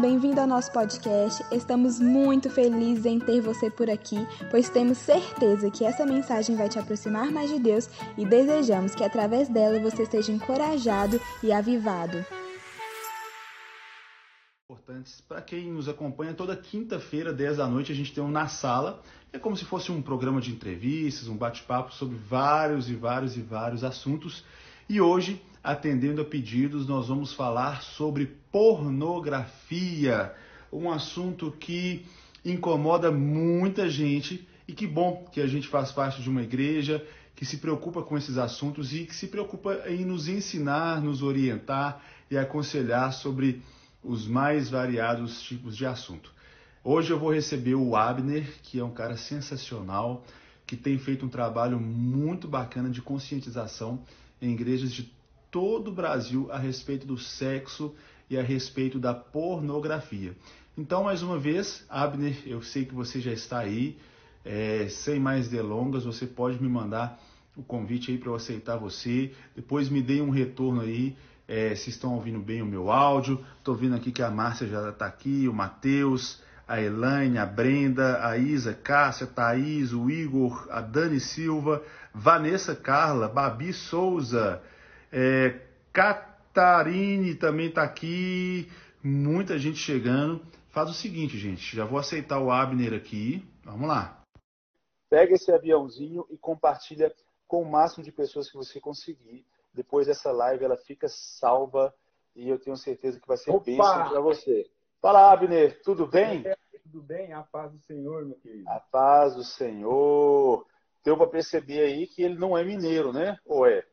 Bem-vindo ao nosso podcast. Estamos muito felizes em ter você por aqui, pois temos certeza que essa mensagem vai te aproximar mais de Deus e desejamos que através dela você seja encorajado e avivado. Importantes para quem nos acompanha toda quinta-feira, 10 da noite, a gente tem um na sala. É como se fosse um programa de entrevistas, um bate-papo sobre vários e vários e vários assuntos. E hoje atendendo a pedidos, nós vamos falar sobre pornografia, um assunto que incomoda muita gente e que bom que a gente faz parte de uma igreja que se preocupa com esses assuntos e que se preocupa em nos ensinar, nos orientar e aconselhar sobre os mais variados tipos de assunto. Hoje eu vou receber o Abner, que é um cara sensacional, que tem feito um trabalho muito bacana de conscientização em igrejas de todo o Brasil a respeito do sexo e a respeito da pornografia. Então, mais uma vez, Abner, eu sei que você já está aí. É, sem mais delongas, você pode me mandar o convite aí para eu aceitar você. Depois me dê um retorno aí é, se estão ouvindo bem o meu áudio. Estou vendo aqui que a Márcia já está aqui, o Matheus, a Elaine, a Brenda, a Isa, Cássia, Thaís, o Igor, a Dani Silva, Vanessa Carla, Babi Souza, é, Catarine também está aqui, muita gente chegando. Faz o seguinte, gente, já vou aceitar o Abner aqui. Vamos lá. Pega esse aviãozinho e compartilha com o máximo de pessoas que você conseguir. Depois dessa live ela fica salva e eu tenho certeza que vai ser Opa! bênção para você. Fala, Abner, tudo bem? É, tudo bem, a paz do Senhor, meu querido. A paz do Senhor. Deu para perceber aí que ele não é mineiro, né? Ou é?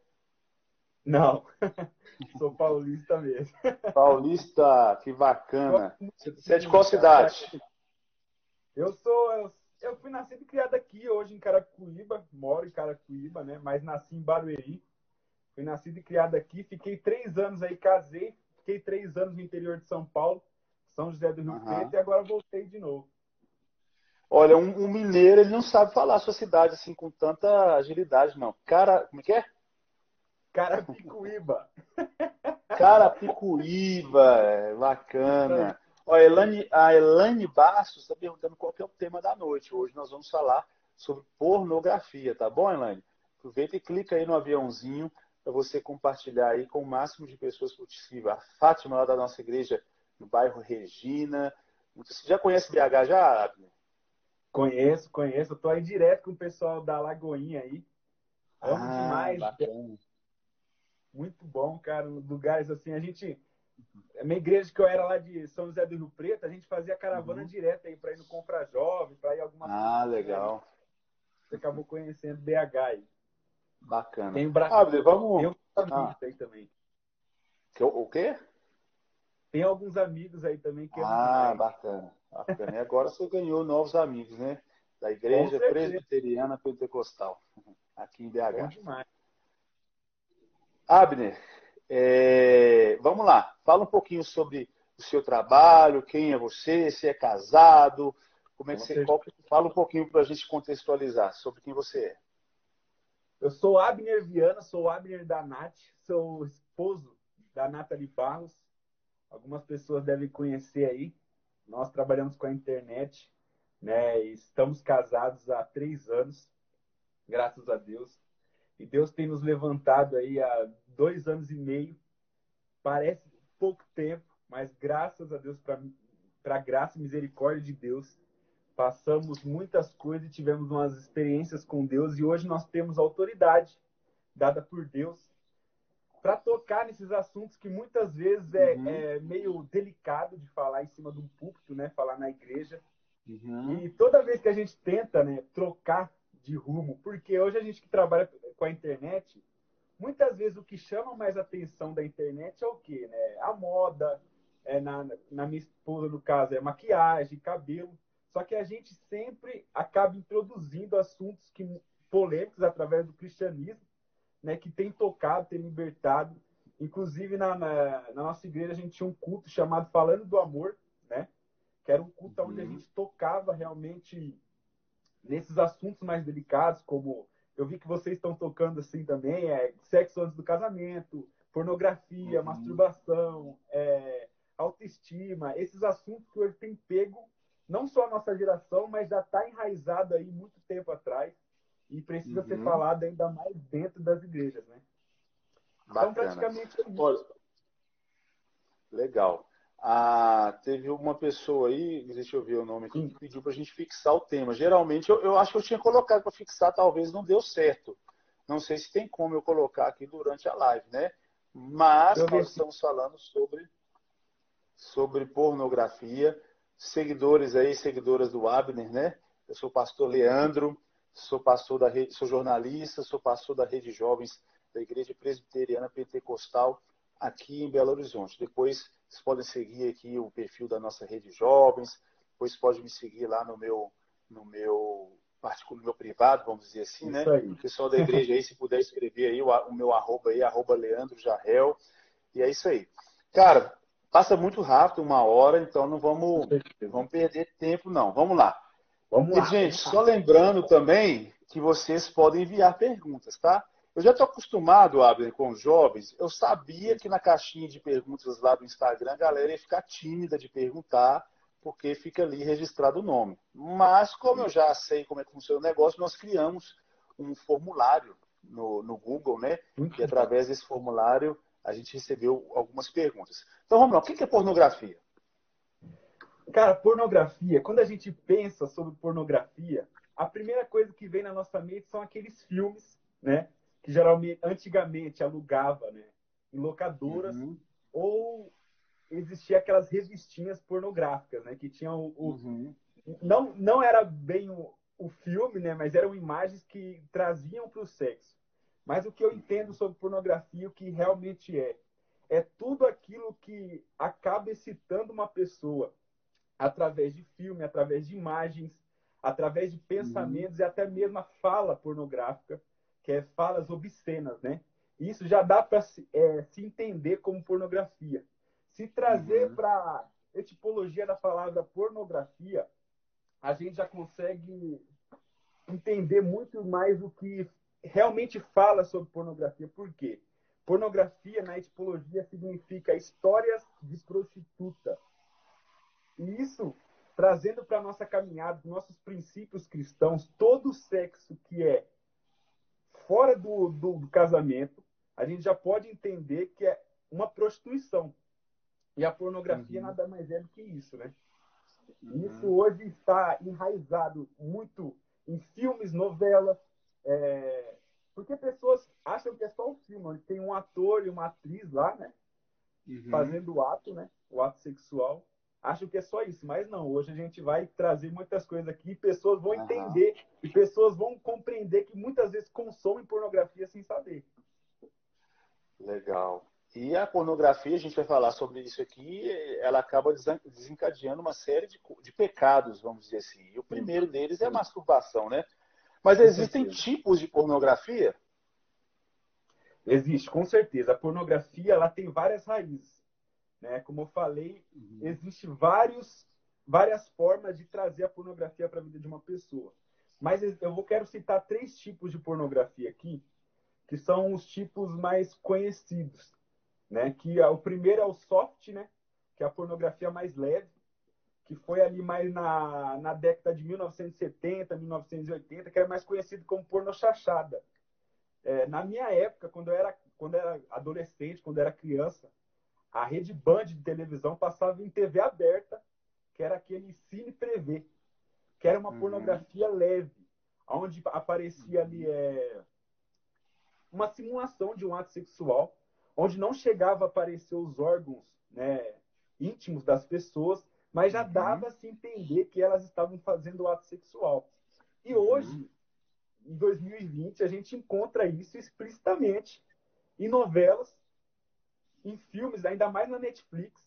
Não, sou paulista mesmo. Paulista, que bacana. Você é de qual cidade? Eu sou, eu, eu, fui nascido e criado aqui, hoje em Caracuíba, moro em Caracuíba, né? Mas nasci em Barueri. Fui nascido e criado aqui, fiquei três anos aí, casei, fiquei três anos no interior de São Paulo, São José do Rio uhum. Preto, e agora voltei de novo. Olha, um, um, mineiro, ele não sabe falar a sua cidade assim com tanta agilidade, não. Cara, como é que é? Carapicuíba. Carapicuíba, é, bacana. Ó, a, Elane, a Elane Bastos está perguntando qual é o tema da noite. Hoje nós vamos falar sobre pornografia, tá bom, Elane? Aproveita e clica aí no aviãozinho para você compartilhar aí com o máximo de pessoas possível. A Fátima, lá da nossa igreja, no bairro Regina. Você já conhece BH já, Abner? Conheço, conheço. Estou aí direto com o pessoal da Lagoinha aí. Amo ah, demais. Bacana muito bom, cara. Lugares assim, a gente. A minha igreja que eu era lá de São José do Rio Preto, a gente fazia caravana uhum. direta aí para ir no Compra Jovem, para ir alguma Ah, legal. Você acabou conhecendo BH aí. Bacana. Tem Bra... ah, vamos. Tem alguns amigos ah. aí também. O quê? Tem alguns amigos aí também que Ah, bacana. bacana. E agora você ganhou novos amigos, né? Da Igreja Presbiteriana Pentecostal, aqui em BH. Bom demais. Abner, é, vamos lá, fala um pouquinho sobre o seu trabalho, quem é você, se é casado, como é que você, qual, fala um pouquinho para a gente contextualizar sobre quem você é. Eu sou Abner Viana, sou Abner da Nath, sou esposo da Nathalie Barros. Algumas pessoas devem conhecer aí. Nós trabalhamos com a internet, né? estamos casados há três anos, graças a Deus. E Deus tem nos levantado aí há dois anos e meio. Parece pouco tempo, mas graças a Deus, para a graça e misericórdia de Deus, passamos muitas coisas e tivemos umas experiências com Deus. E hoje nós temos autoridade dada por Deus para tocar nesses assuntos que muitas vezes é, uhum. é, meio delicado de falar em cima de um púlpito, né? Falar na igreja. Uhum. E toda vez que a gente tenta, né, trocar de rumo, porque hoje a gente que trabalha com a internet, muitas vezes o que chama mais atenção da internet é o quê? Né? A moda, é, na, na minha esposa, no caso, é maquiagem, cabelo. Só que a gente sempre acaba introduzindo assuntos que, polêmicos através do cristianismo, né, que tem tocado, tem libertado. Inclusive, na, na, na, nossa igreja, a gente tinha um culto chamado Falando do Amor, né? Que era um culto uhum. onde a gente tocava realmente nesses assuntos mais delicados, como eu vi que vocês estão tocando assim também, é sexo antes do casamento, pornografia, uhum. masturbação, é, autoestima esses assuntos que hoje tem pego não só a nossa geração, mas já está enraizado aí muito tempo atrás e precisa uhum. ser falado ainda mais dentro das igrejas, né? Então, Bacana. Então, praticamente é isso. Legal. Ah, teve uma pessoa aí, deixa eu ver o nome aqui, que pediu para a gente fixar o tema. Geralmente, eu, eu acho que eu tinha colocado para fixar, talvez não deu certo. Não sei se tem como eu colocar aqui durante a live, né? Mas nós estamos falando sobre, sobre pornografia. Seguidores aí, seguidoras do Abner, né? Eu sou o pastor Leandro, sou pastor da rede, sou jornalista, sou pastor da Rede Jovens da Igreja Presbiteriana Pentecostal aqui em Belo Horizonte. Depois vocês podem seguir aqui o perfil da nossa Rede Jovens, depois pode me seguir lá no meu no meu particular, no meu privado, vamos dizer assim, né? O pessoal da igreja aí, se puder escrever aí o, o meu arroba aí, arroba Leandro Jarrel. E é isso aí. Cara, passa muito rápido, uma hora, então não vamos, vamos perder tempo, não. Vamos lá. Vamos lá. E, gente, só lembrando também que vocês podem enviar perguntas, tá? Eu já estou acostumado, Abner, com os jovens. Eu sabia que na caixinha de perguntas lá do Instagram a galera ia ficar tímida de perguntar porque fica ali registrado o nome. Mas, como eu já sei como é que funciona o negócio, nós criamos um formulário no, no Google, né? E através desse formulário a gente recebeu algumas perguntas. Então, vamos lá, o que é pornografia? Cara, pornografia, quando a gente pensa sobre pornografia, a primeira coisa que vem na nossa mente são aqueles filmes, né? Que geralmente, antigamente, alugava, né? Em locadoras, uhum. ou existia aquelas revistinhas pornográficas, né? Que tinham o, uhum. não não era bem o, o filme, né? Mas eram imagens que traziam para o sexo. Mas o que eu entendo sobre pornografia, o que realmente é, é tudo aquilo que acaba excitando uma pessoa através de filme, através de imagens, através de pensamentos uhum. e até mesmo a fala pornográfica, que é falas obscenas, né? Isso já dá para é, se entender como pornografia. Se trazer uhum. para a etimologia da palavra pornografia, a gente já consegue entender muito mais o que realmente fala sobre pornografia. Por quê? Pornografia, na etimologia, significa histórias de prostituta. E isso, trazendo para a nossa caminhada, nossos princípios cristãos, todo sexo que é fora do, do, do casamento, a gente já pode entender que é uma prostituição. E a pornografia uhum. nada mais é do que isso, né? Uhum. Isso hoje está enraizado muito em filmes, novelas, é... porque pessoas acham que é só um filme, onde tem um ator e uma atriz lá, né? Uhum. Fazendo o ato, né? O ato sexual. Acham que é só isso, mas não. Hoje a gente vai trazer muitas coisas aqui, pessoas vão entender e pessoas vão compreender que muitas vezes consomem pornografia sem saber. Legal. E a pornografia, a gente vai falar sobre isso aqui, ela acaba desencadeando uma série de, de pecados, vamos dizer assim. E o primeiro deles é a masturbação, né? Mas existem tipos de pornografia? Existe, com certeza. A pornografia ela tem várias raízes. Né? Como eu falei, uhum. existe vários, várias formas de trazer a pornografia para a vida de uma pessoa. Mas eu vou quero citar três tipos de pornografia aqui, que são os tipos mais conhecidos né? Que o primeiro é o soft, né? Que é a pornografia mais leve, que foi ali mais na, na década de 1970, 1980, que era mais conhecido como porno chachada. É, na minha época, quando eu era quando eu era adolescente, quando eu era criança, a rede Band de televisão passava em TV aberta, que era aquele Cine Prevê, que era uma uhum. pornografia leve, onde aparecia ali é, uma simulação de um ato sexual onde não chegava a aparecer os órgãos né, íntimos das pessoas, mas já uhum. dava-se entender que elas estavam fazendo o ato sexual. E uhum. hoje, em 2020, a gente encontra isso explicitamente em novelas, em filmes, ainda mais na Netflix.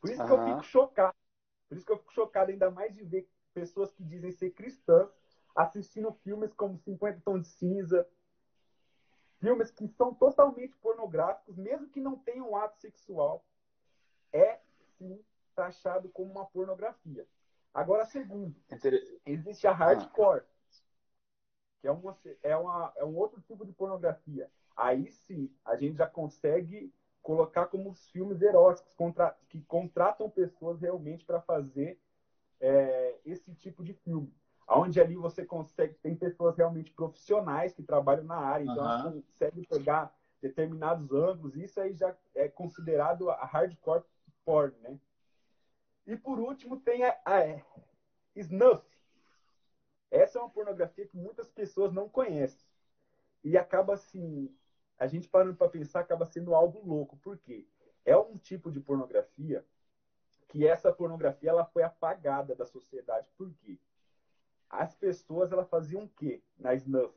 Por isso uhum. que eu fico chocado. Por isso que eu fico chocado ainda mais de ver pessoas que dizem ser cristãs assistindo filmes como 50 Tons de Cinza, filmes que são totalmente pornográficos, mesmo que não tenham ato sexual, é sim taxado como uma pornografia. Agora, segundo, existe a hardcore, que é, uma, é, uma, é um outro tipo de pornografia. Aí sim, a gente já consegue colocar como os filmes eróticos contra, que contratam pessoas realmente para fazer é, esse tipo de filme. Onde ali você consegue, tem pessoas realmente profissionais que trabalham na área, então uhum. elas conseguem pegar determinados ângulos, isso aí já é considerado a hardcore porn, né? E por último tem a, a snuff. Essa é uma pornografia que muitas pessoas não conhecem. E acaba assim, a gente parando para pensar, acaba sendo algo louco. Por quê? É um tipo de pornografia que essa pornografia ela foi apagada da sociedade. Por quê? As pessoas elas faziam o quê na snuff?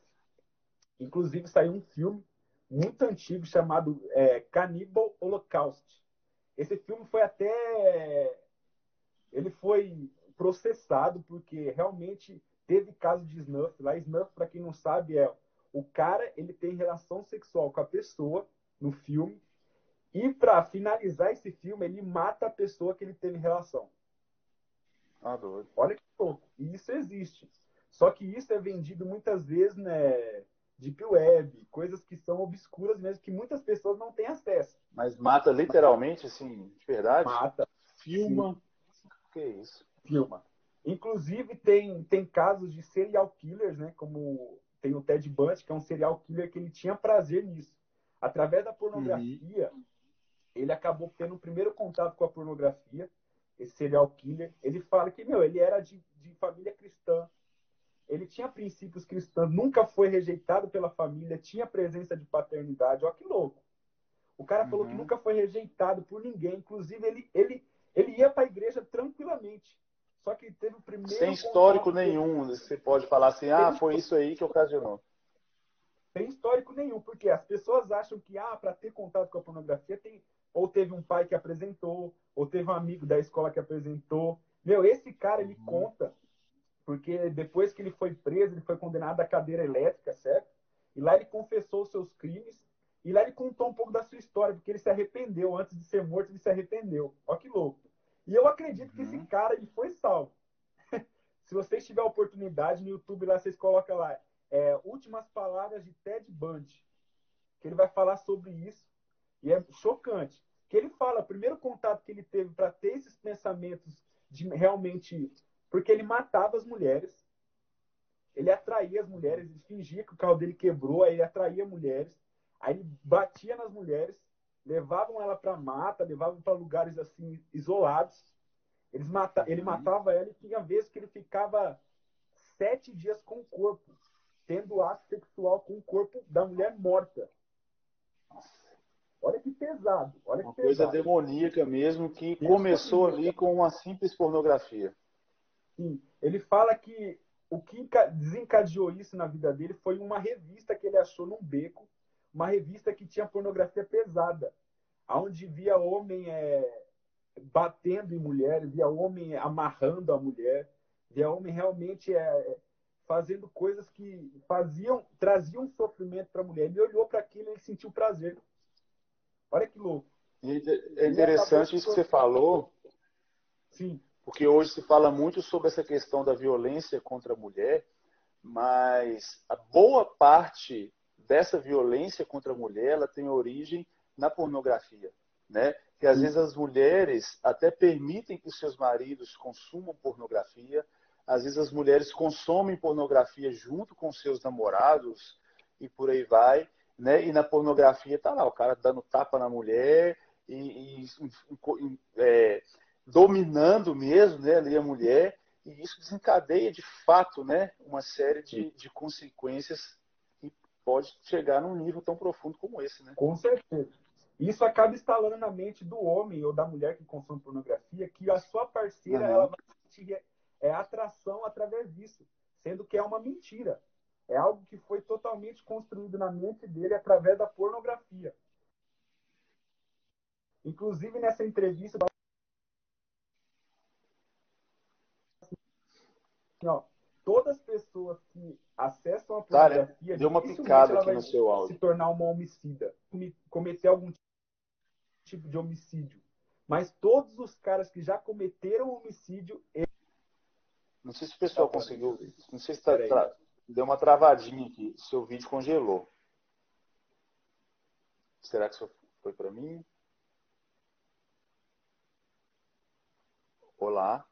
Inclusive saiu um filme muito antigo chamado é, Cannibal Holocaust. Esse filme foi até ele foi processado porque realmente teve caso de snuff. Lá snuff, para quem não sabe, é o cara ele tem relação sexual com a pessoa no filme e para finalizar esse filme ele mata a pessoa que ele teve relação. Ah, doido. Olha que louco. E isso existe. Só que isso é vendido muitas vezes, né? Deep Web, coisas que são obscuras mesmo, que muitas pessoas não têm acesso. Mas mata literalmente, assim, de verdade? Mata. Filma. Sim. Que isso? Filma. Inclusive, tem, tem casos de serial killers, né? Como tem o Ted Bundy, que é um serial killer que ele tinha prazer nisso. Através da pornografia, uhum. ele acabou tendo o primeiro contato com a pornografia, esse serial killer. Ele fala que, meu, ele era de, de família cristã, ele tinha princípios cristãos, nunca foi rejeitado pela família, tinha presença de paternidade. Olha que louco. O cara falou uhum. que nunca foi rejeitado por ninguém. Inclusive, ele, ele, ele ia para a igreja tranquilamente. Só que teve o primeiro. Sem histórico nenhum. Você pode falar assim, ah, foi isso aí que ocasionou. Sem histórico nenhum, porque as pessoas acham que, ah, para ter contato com a pornografia, tem ou teve um pai que apresentou, ou teve um amigo da escola que apresentou. Meu, esse cara, ele uhum. conta, porque depois que ele foi preso, ele foi condenado à cadeira elétrica, certo? E lá ele confessou os seus crimes, e lá ele contou um pouco da sua história, porque ele se arrependeu, antes de ser morto, ele se arrependeu. Olha que louco. E eu acredito que esse uhum. cara ele foi salvo. Se vocês tiverem oportunidade no YouTube lá, vocês colocam lá é, últimas palavras de Ted Bundy, que ele vai falar sobre isso e é chocante. Que ele fala, o primeiro contato que ele teve para ter esses pensamentos de realmente, porque ele matava as mulheres, ele atraía as mulheres, ele fingia que o carro dele quebrou, aí ele atraía mulheres, aí ele batia nas mulheres levavam ela para mata, levavam para lugares assim isolados. Eles mata, ele uhum. matava ela e tinha vezes que ele ficava sete dias com o corpo, tendo ato sexual com o corpo da mulher morta. Olha que pesado. Olha que uma pesado. coisa demoníaca mesmo que começou ali com uma simples pornografia. Sim. Ele fala que o que desencadeou isso na vida dele foi uma revista que ele achou num beco uma revista que tinha pornografia pesada, onde via homem é, batendo em mulher, via homem amarrando a mulher, via homem realmente é, fazendo coisas que faziam, traziam sofrimento para a mulher. Ele olhou para aquilo e ele sentiu prazer. Olha que louco. É interessante isso que você falou. Sim. Porque hoje se fala muito sobre essa questão da violência contra a mulher, mas a boa parte dessa violência contra a mulher, ela tem origem na pornografia, né? Que às vezes as mulheres até permitem que seus maridos consumam pornografia, às vezes as mulheres consomem pornografia junto com seus namorados e por aí vai, né? E na pornografia tá lá o cara dando tapa na mulher e, e é, dominando mesmo, né? Ali a mulher e isso desencadeia de fato, né? Uma série de, de consequências pode chegar num nível tão profundo como esse, né? Com certeza. Isso acaba instalando na mente do homem ou da mulher que consome pornografia que a sua parceira uhum. ela vai sentir é, atração através disso, sendo que é uma mentira. É algo que foi totalmente construído na mente dele através da pornografia. Inclusive nessa entrevista, assim, ó, todas as pessoas que acessam a pornografia deu uma picada aqui no seu áudio. se tornar uma homicida, cometer algum tipo de homicídio. Mas todos os caras que já cometeram homicídio. Eles... Não sei se o pessoal tá, tá conseguiu. Tá. Não sei se tá, tra... Tá. deu uma travadinha aqui. Seu vídeo congelou. Será que foi para mim? Olá.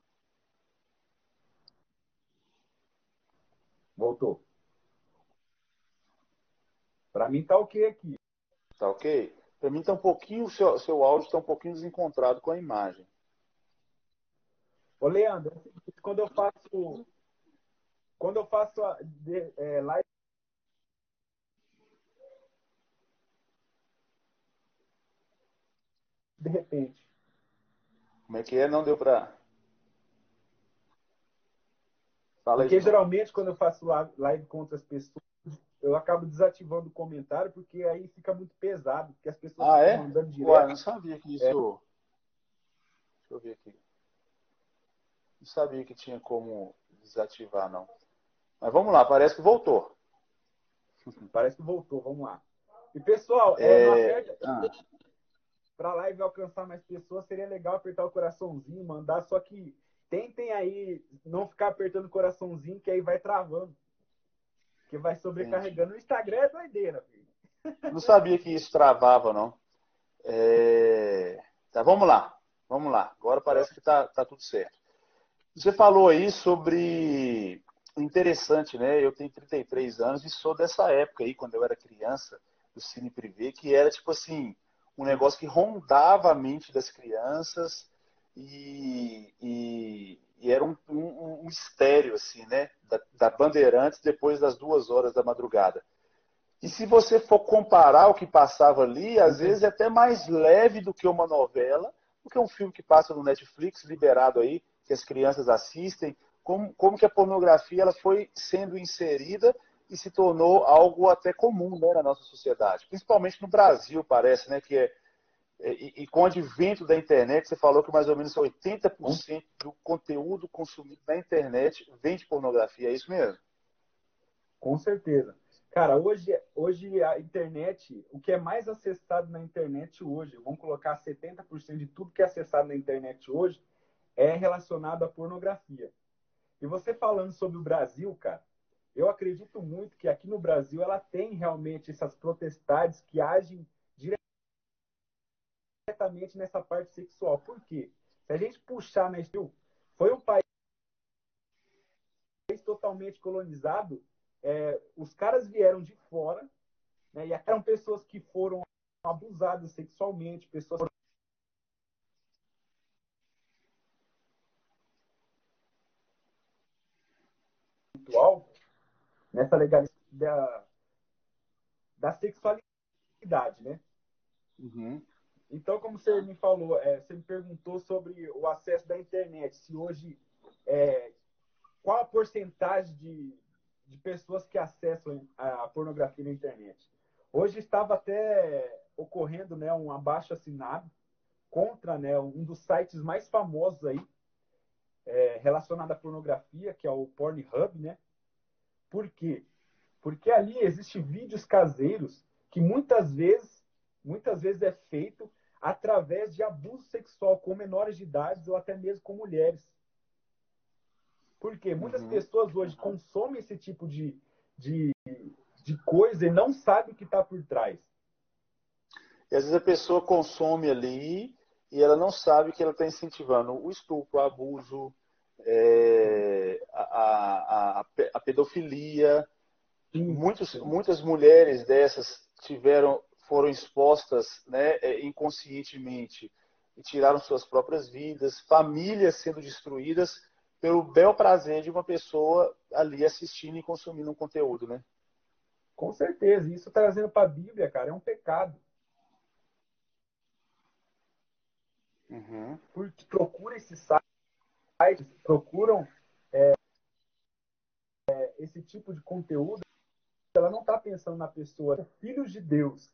Voltou. Para mim tá ok aqui. Tá ok? Para mim tá um pouquinho, seu, seu áudio está um pouquinho desencontrado com a imagem. Ô, Leandro, quando eu faço. Quando eu faço a, de, é, live. De repente. Como é que é? Não deu para. Fala Porque geralmente quando eu faço live com outras pessoas, eu acabo desativando o comentário, porque aí fica muito pesado, porque as pessoas ah, é? mandando direto. Ué, não sabia que isso. É. Deixa eu ver aqui. Não sabia que tinha como desativar, não. Mas vamos lá, parece que voltou. Parece que voltou, vamos lá. E pessoal, é... é ah. para a live alcançar mais pessoas, seria legal apertar o coraçãozinho, mandar, só que tentem aí não ficar apertando o coraçãozinho, que aí vai travando. Que vai sobrecarregando. O Instagram é doideira, filho. Não sabia que isso travava, não. É... Tá, vamos lá. Vamos lá. Agora parece que tá, tá tudo certo. Você falou aí sobre interessante, né? Eu tenho 33 anos e sou dessa época aí, quando eu era criança, do Cine Privé, que era tipo assim, um negócio que rondava a mente das crianças e, e, e era um, um, um, mistério, assim, né? Da, da Bandeirantes depois das duas horas da madrugada. E se você for comparar o que passava ali, às uhum. vezes é até mais leve do que uma novela, do que um filme que passa no Netflix, liberado aí, que as crianças assistem, como, como que a pornografia ela foi sendo inserida e se tornou algo até comum né, na nossa sociedade, principalmente no Brasil, parece, né, que é e, e, com o advento da internet, você falou que mais ou menos 80% do conteúdo consumido na internet vem de pornografia, é isso mesmo? Com certeza. Cara, hoje, hoje a internet, o que é mais acessado na internet hoje, vamos colocar 70% de tudo que é acessado na internet hoje, é relacionado à pornografia. E você falando sobre o Brasil, cara, eu acredito muito que aqui no Brasil ela tem realmente essas protestades que agem diretamente nessa parte sexual. Por quê? Se a gente puxar na Estil, foi um país totalmente colonizado, é, os caras vieram de fora, né, e eram pessoas que foram abusadas sexualmente, pessoas nessa legalidade da, da sexualidade, né? Uhum. Então, como você me falou, é, você me perguntou sobre o acesso da internet, se hoje é, qual a porcentagem de, de pessoas que acessam a pornografia na internet. Hoje estava até ocorrendo né, um abaixo assinado contra né, um dos sites mais famosos aí é, relacionado à pornografia, que é o Pornhub, né? Por quê? Porque ali existem vídeos caseiros que muitas vezes, muitas vezes é feito através de abuso sexual com menores de idade ou até mesmo com mulheres. Porque muitas uhum. pessoas hoje consomem esse tipo de, de, de coisa e não sabem o que está por trás. E às vezes a pessoa consome ali e ela não sabe que ela está incentivando o estupro, o abuso, é, a, a, a, pedofilia. Muitos, muitas mulheres dessas tiveram foram expostas né, é, inconscientemente e tiraram suas próprias vidas, famílias sendo destruídas pelo bel prazer de uma pessoa ali assistindo e consumindo um conteúdo, né? Com certeza. Isso trazendo para a Bíblia, cara, é um pecado. Uhum. Porque procura esses sites, procuram é, é, esse tipo de conteúdo, ela não está pensando na pessoa, filhos de Deus,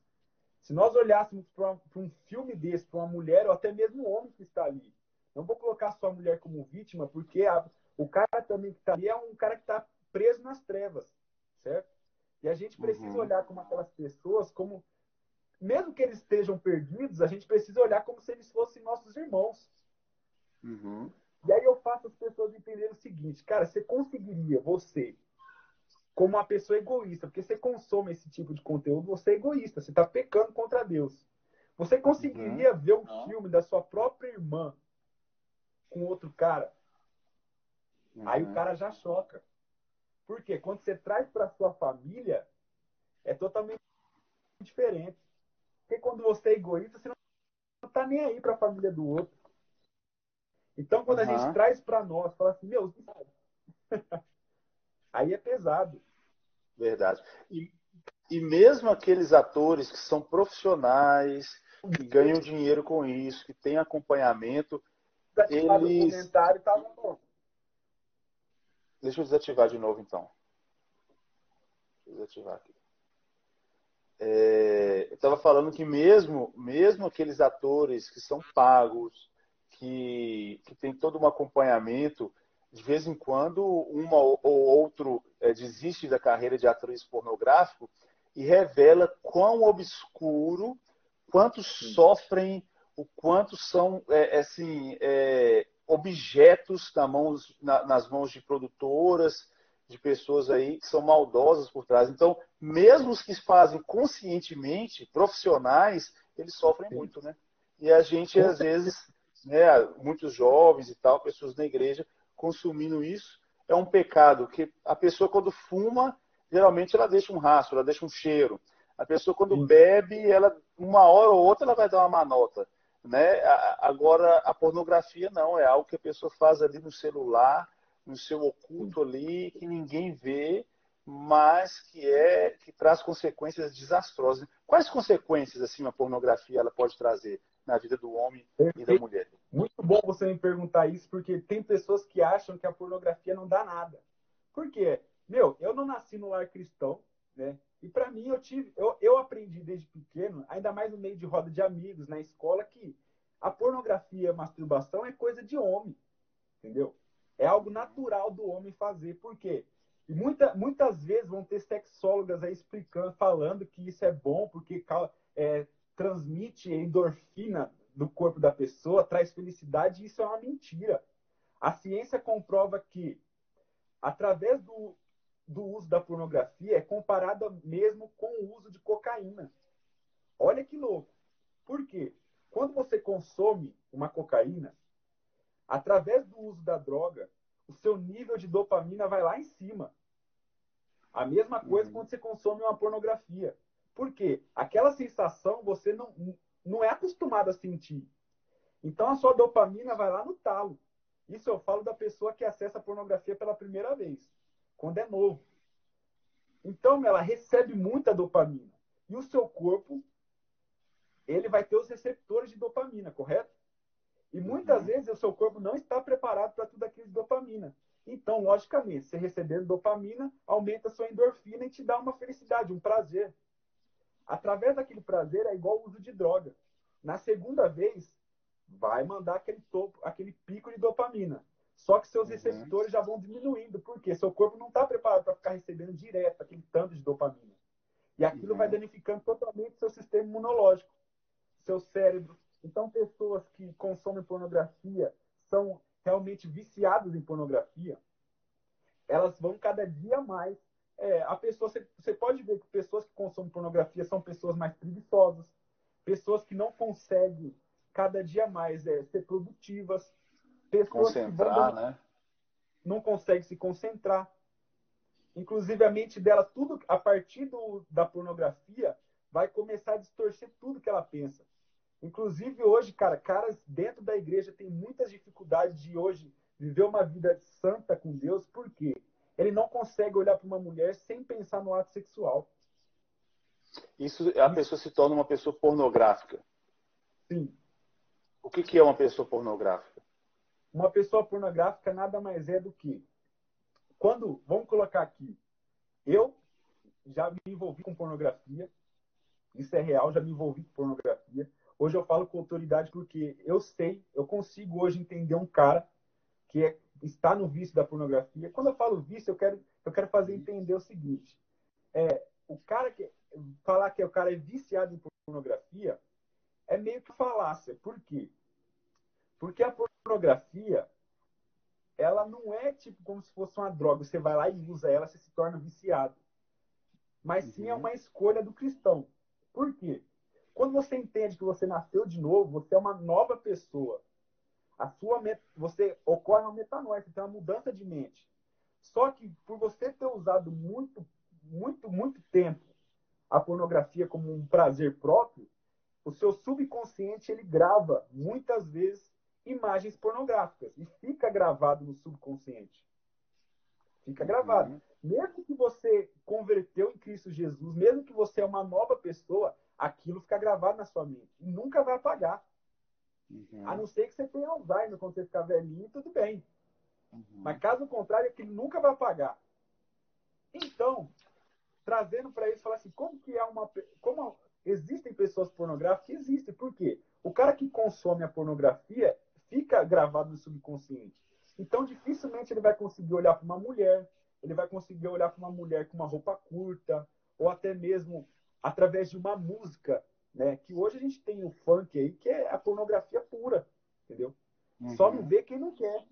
se nós olhássemos para um filme desse, para uma mulher ou até mesmo um homem que está ali, não vou colocar só a mulher como vítima, porque a, o cara também que está ali é um cara que está preso nas trevas, certo? E a gente precisa uhum. olhar como aquelas pessoas, como mesmo que eles estejam perdidos, a gente precisa olhar como se eles fossem nossos irmãos. Uhum. E aí eu faço as pessoas entenderem o seguinte, cara, você conseguiria, você, como uma pessoa egoísta, porque você consome esse tipo de conteúdo, você é egoísta, você está pecando contra Deus. Você conseguiria uhum. ver um filme da sua própria irmã com outro cara. Uhum. Aí o cara já choca. Por quê? Quando você traz para sua família, é totalmente diferente. Porque quando você é egoísta, você não tá nem aí para a família do outro. Então, quando uhum. a gente traz para nós, fala assim, meu, aí é pesado. Verdade. E, e mesmo aqueles atores que são profissionais, que ganham dinheiro com isso, que têm acompanhamento, eles... comentário tava bom. Deixa eu desativar de novo, então. Deixa eu desativar aqui. É, eu estava falando que mesmo, mesmo aqueles atores que são pagos, que, que tem todo um acompanhamento, de vez em quando uma ou outro é, desiste da carreira de atriz pornográfico e revela quão obscuro, quantos sofrem, o quanto são é, assim, é, objetos na mãos, na, nas mãos de produtoras, de pessoas aí que são maldosas por trás. Então, mesmo os que fazem conscientemente, profissionais, eles sofrem Sim. muito, né? E a gente, às vezes, né, muitos jovens e tal, pessoas na igreja, consumindo isso, é um pecado que a pessoa, quando fuma, geralmente ela deixa um rastro, ela deixa um cheiro. A pessoa, quando Sim. bebe, ela, uma hora ou outra, ela vai dar uma manota. Né? Agora, a pornografia não, é algo que a pessoa faz ali no celular, no seu oculto ali, que ninguém vê, mas que é que traz consequências desastrosas. Quais consequências assim a pornografia ela pode trazer na vida do homem e da mulher? Muito bom você me perguntar isso, porque tem pessoas que acham que a pornografia não dá nada. Por quê? Meu, eu não nasci no lar cristão, né? E para mim eu tive, eu, eu aprendi desde pequeno, ainda mais no meio de roda de amigos na escola, que a pornografia, a masturbação é coisa de homem, entendeu? É algo natural do homem fazer. Por quê? E muita, muitas vezes vão ter sexólogas aí explicando, falando que isso é bom porque é, transmite endorfina do corpo da pessoa, traz felicidade, e isso é uma mentira. A ciência comprova que, através do, do uso da pornografia, é comparada mesmo com o uso de cocaína. Olha que louco. Por quê? Quando você consome uma cocaína, através do uso da droga, o seu nível de dopamina vai lá em cima. A mesma coisa uhum. quando você consome uma pornografia. Por quê? Aquela sensação você não, não é acostumado a sentir. Então a sua dopamina vai lá no talo. Isso eu falo da pessoa que acessa a pornografia pela primeira vez, quando é novo. Então ela recebe muita dopamina. E o seu corpo, ele vai ter os receptores de dopamina, correto? E muitas uhum. vezes o seu corpo não está preparado para tudo aquilo de dopamina. Então, logicamente, você recebendo dopamina, aumenta a sua endorfina e te dá uma felicidade, um prazer. Através daquele prazer é igual o uso de droga. Na segunda vez, vai mandar aquele topo, aquele pico de dopamina. Só que seus uhum. receptores já vão diminuindo, porque seu corpo não está preparado para ficar recebendo direto aquele tanto de dopamina. E aquilo uhum. vai danificando totalmente seu sistema imunológico, seu cérebro. Então, pessoas que consomem pornografia são realmente viciadas em pornografia, elas vão cada dia mais. É, a pessoa, você pode ver que pessoas que consomem pornografia são pessoas mais preguiçosas, pessoas que não conseguem cada dia mais é, ser produtivas. Pessoas concentrar, vão, né? Não conseguem se concentrar. Inclusive, a mente dela, tudo a partir do, da pornografia, vai começar a distorcer tudo que ela pensa. Inclusive, hoje, cara, caras dentro da igreja têm muitas dificuldades de hoje viver uma vida santa com Deus, por quê? Ele não consegue olhar para uma mulher sem pensar no ato sexual. Isso, a pessoa se torna uma pessoa pornográfica. Sim. O que, que é uma pessoa pornográfica? Uma pessoa pornográfica nada mais é do que quando, vamos colocar aqui, eu já me envolvi com pornografia, isso é real, já me envolvi com pornografia. Hoje eu falo com autoridade porque eu sei, eu consigo hoje entender um cara que é, está no vício da pornografia. Quando eu falo vício, eu quero, eu quero fazer entender o seguinte: é, o cara que falar que o cara é viciado em pornografia é meio que falácia. Por quê? Porque a pornografia, ela não é tipo como se fosse uma droga. Você vai lá e usa ela, você se torna viciado. Mas sim é uhum. uma escolha do cristão. Por quê? Quando você entende que você nasceu de novo, você é uma nova pessoa. A sua você ocorre uma metanoia, você tem uma mudança de mente. Só que por você ter usado muito, muito, muito tempo a pornografia como um prazer próprio, o seu subconsciente ele grava muitas vezes imagens pornográficas e fica gravado no subconsciente. Fica gravado. Uhum. Mesmo que você converteu em Cristo Jesus, mesmo que você é uma nova pessoa, aquilo fica gravado na sua mente e nunca vai apagar. Uhum. A não ser que você tenha Alzheimer quando você ficar velhinho, tudo bem. Uhum. Mas caso contrário, aquilo nunca vai apagar. Então, trazendo para isso, falar assim, como que é uma. Como existem pessoas pornográficas? Existem. Por quê? O cara que consome a pornografia fica gravado no subconsciente. Então, dificilmente ele vai conseguir olhar para uma mulher, ele vai conseguir olhar para uma mulher com uma roupa curta, ou até mesmo através de uma música, né? Que hoje a gente tem o funk aí, que é a pornografia pura, entendeu? Uhum. Só não vê quem não quer.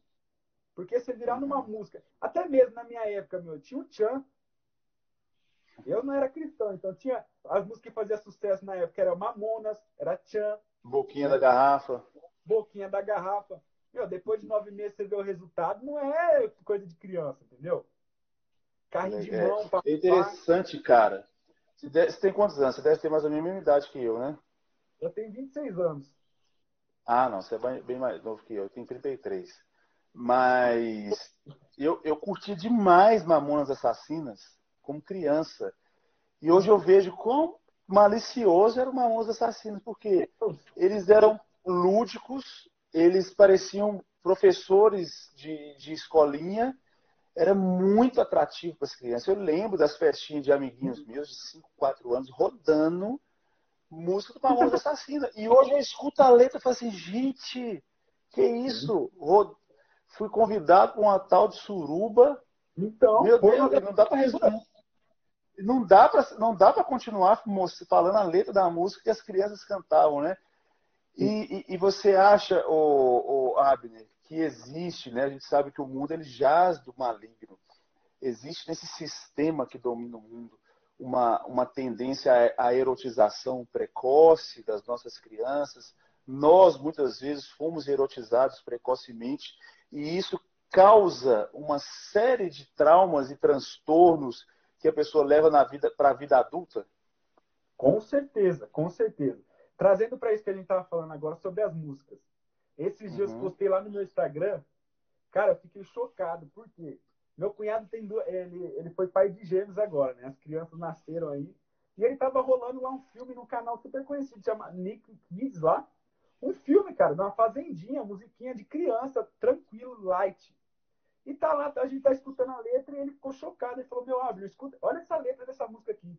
Porque você virar numa uhum. música, até mesmo na minha época, meu, tinha o Chan. Eu não era cristão, então tinha as músicas que faziam sucesso na época, era Mamonas, era Chan. Boquinha da garrafa. Boquinha da garrafa. Meu, depois de nove meses você vê o resultado, não é coisa de criança, entendeu? Carrinho de é, mão. É interessante, cara. Você, deve, você tem quantos anos? Você deve ter mais ou menos a mesma idade que eu, né? Eu tenho 26 anos. Ah, não, você é bem mais novo que eu. Eu tenho 33. Mas eu, eu curti demais Mamonas Assassinas como criança. E hoje eu vejo quão malicioso era o Mamonas Assassinas, porque eles eram lúdicos, eles pareciam professores de, de escolinha, era muito atrativo para as crianças. Eu lembro das festinhas de amiguinhos meus de 5, 4 anos rodando música do Mamonas Assassina. E hoje eu escuto a letra e falo assim, gente, que isso? Fui convidado para uma tal de suruba. Então, meu Deus, não dá para resolver. Não dá para não dá para continuar falando a letra da música que as crianças cantavam, né? E, e, e você acha, o, o Abner, que existe, né? A gente sabe que o mundo ele jaz do maligno. Existe nesse sistema que domina o mundo uma, uma tendência à erotização precoce das nossas crianças. Nós, muitas vezes, fomos erotizados precocemente e isso causa uma série de traumas e transtornos que a pessoa leva na vida para a vida adulta? Com certeza, com certeza. Trazendo para isso que a gente estava falando agora sobre as músicas. Esses dias uhum. postei lá no meu Instagram. Cara, eu fiquei chocado, porque meu cunhado tem duas, ele, ele foi pai de gêmeos agora, né? As crianças nasceram aí. E ele tava rolando lá um filme no canal super conhecido, chama Nick Kids lá. Um filme, cara, de uma fazendinha, musiquinha de criança, tranquilo, light. E tá lá, a gente tá escutando a letra e ele ficou chocado. Ele falou: Meu Abner, escuta, olha essa letra dessa música aqui.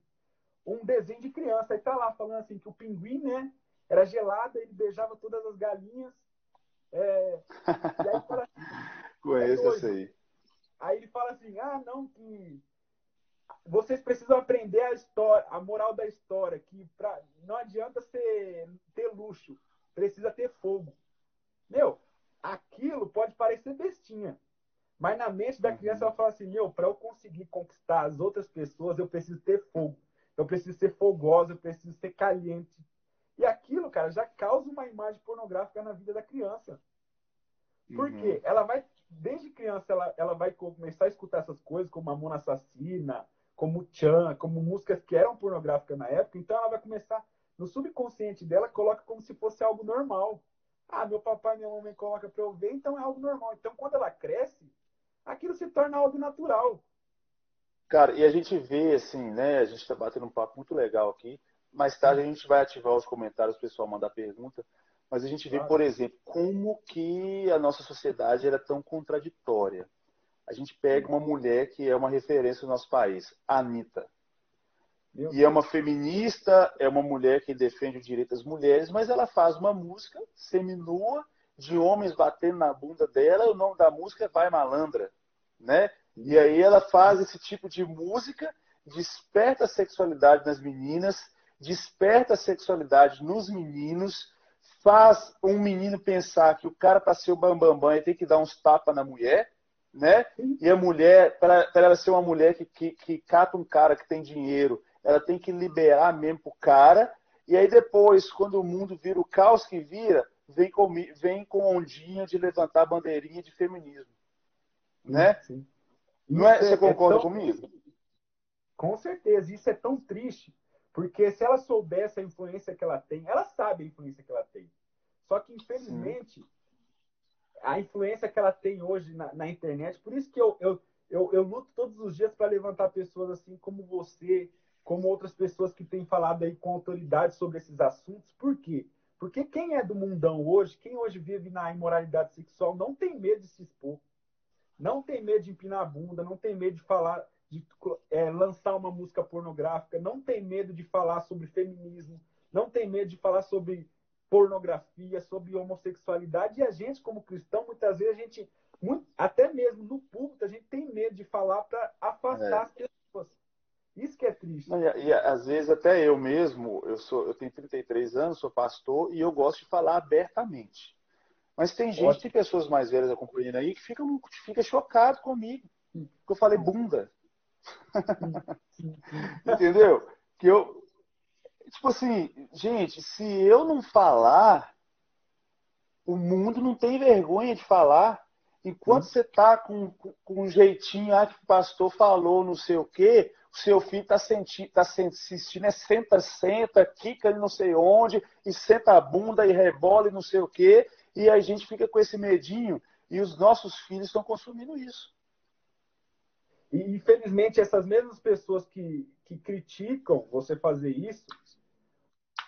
Um desenho de criança. Aí tá lá falando assim: que o pinguim, né, era gelado, ele beijava todas as galinhas. É... E aí fala assim: Conheço é essa aí. Aí ele fala assim: Ah, não, que vocês precisam aprender a história, a moral da história, que pra, não adianta ser, ter luxo precisa ter fogo. Meu, aquilo pode parecer bestinha, mas na mente da criança ela fala assim: meu, para eu conseguir conquistar as outras pessoas, eu preciso ter fogo. Eu preciso ser fogosa, eu preciso ser caliente. E aquilo, cara, já causa uma imagem pornográfica na vida da criança. Porque uhum. ela vai, desde criança, ela, ela vai começar a escutar essas coisas, como Mamona Assassina, como Chan, como músicas que eram pornográficas na época. Então ela vai começar no subconsciente dela, coloca como se fosse algo normal. Ah, meu papai e minha mamãe coloca para eu ver, então é algo normal. Então, quando ela cresce, aquilo se torna algo natural. Cara, e a gente vê assim, né? A gente está batendo um papo muito legal aqui. Mais tarde a gente vai ativar os comentários, o pessoal mandar pergunta. Mas a gente vê, por exemplo, como que a nossa sociedade era tão contraditória. A gente pega uma mulher que é uma referência no nosso país, a Anitta. E é uma feminista, é uma mulher que defende o direito das mulheres, mas ela faz uma música seminua de homens batendo na bunda dela, e o nome da música é Vai Malandra, né? E aí ela faz esse tipo de música, desperta a sexualidade nas meninas, desperta a sexualidade nos meninos, faz um menino pensar que o cara para ser o bambambam bam, bam, tem que dar uns tapas na mulher, né? E a mulher, para ela ser uma mulher que, que, que cata um cara que tem dinheiro ela tem que liberar mesmo pro cara. E aí depois, quando o mundo vira o caos que vira, vem com, vem com ondinha de levantar bandeirinha de feminismo. Né? Sim. Não é, você é concorda é tão... comigo? Com certeza. Isso é tão triste. Porque se ela soubesse a influência que ela tem, ela sabe a influência que ela tem. Só que, infelizmente, Sim. a influência que ela tem hoje na, na internet, por isso que eu, eu, eu, eu luto todos os dias para levantar pessoas assim como você, como outras pessoas que têm falado aí com autoridade sobre esses assuntos. Por quê? Porque quem é do mundão hoje, quem hoje vive na imoralidade sexual, não tem medo de se expor. Não tem medo de empinar a bunda, não tem medo de falar, de é, lançar uma música pornográfica, não tem medo de falar sobre feminismo, não tem medo de falar sobre pornografia, sobre homossexualidade. E a gente, como cristão, muitas vezes a gente, muito, até mesmo no público, a gente tem medo de falar para afastar é. as pessoas. Isso que é triste. Não, e, e, às vezes até eu mesmo, eu sou, eu tenho 33 anos, sou pastor e eu gosto de falar abertamente. Mas tem gente, Ótimo. tem pessoas mais velhas acompanhando aí que ficam fica chocado comigo. Que eu falei bunda. Entendeu? Que eu tipo assim, gente, se eu não falar, o mundo não tem vergonha de falar. Enquanto hum. você tá com, com, um jeitinho, ah, que o pastor falou, não sei o quê, o seu filho está sentindo, tá assistindo, é senta, senta, quica não sei onde, e senta a bunda e rebola e não sei o quê, e a gente fica com esse medinho, e os nossos filhos estão consumindo isso. E, infelizmente, essas mesmas pessoas que, que criticam você fazer isso,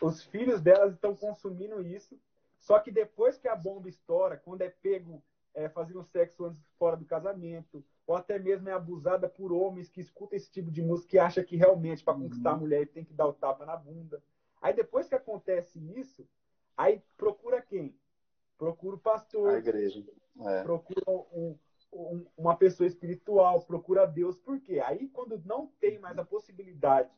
os filhos delas estão consumindo isso, só que depois que a bomba estoura, quando é pego é, fazendo sexo antes fora do casamento, ou até mesmo é abusada por homens que escutam esse tipo de música e acham que realmente para conquistar a uhum. mulher tem que dar o tapa na bunda. Aí depois que acontece isso, aí procura quem? Procura o pastor. A igreja. É. Procura um, um, uma pessoa espiritual, procura Deus. Por quê? Aí quando não tem mais a possibilidade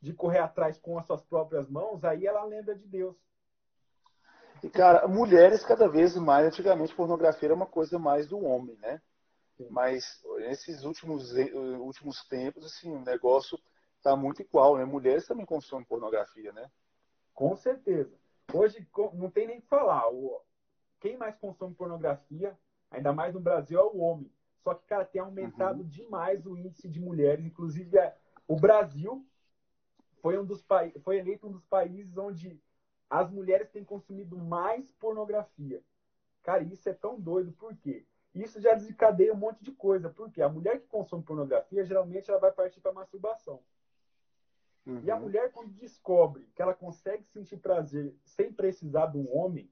de correr atrás com as suas próprias mãos, aí ela lembra de Deus. E, cara, mulheres cada vez mais, antigamente pornografia era uma coisa mais do homem, né? Mas nesses últimos, eh, últimos tempos, assim, o negócio está muito igual, né? Mulheres também consomem pornografia, né? Com certeza. Hoje não tem nem que falar. Quem mais consome pornografia, ainda mais no Brasil, é o homem. Só que, cara, tem aumentado uhum. demais o índice de mulheres. Inclusive, é, o Brasil foi, um dos foi eleito um dos países onde as mulheres têm consumido mais pornografia. Cara, isso é tão doido. Por quê? Isso já desencadeia um monte de coisa. Porque a mulher que consome pornografia, geralmente ela vai partir para masturbação. Uhum. E a uhum. mulher, quando descobre que ela consegue sentir prazer sem precisar de um homem,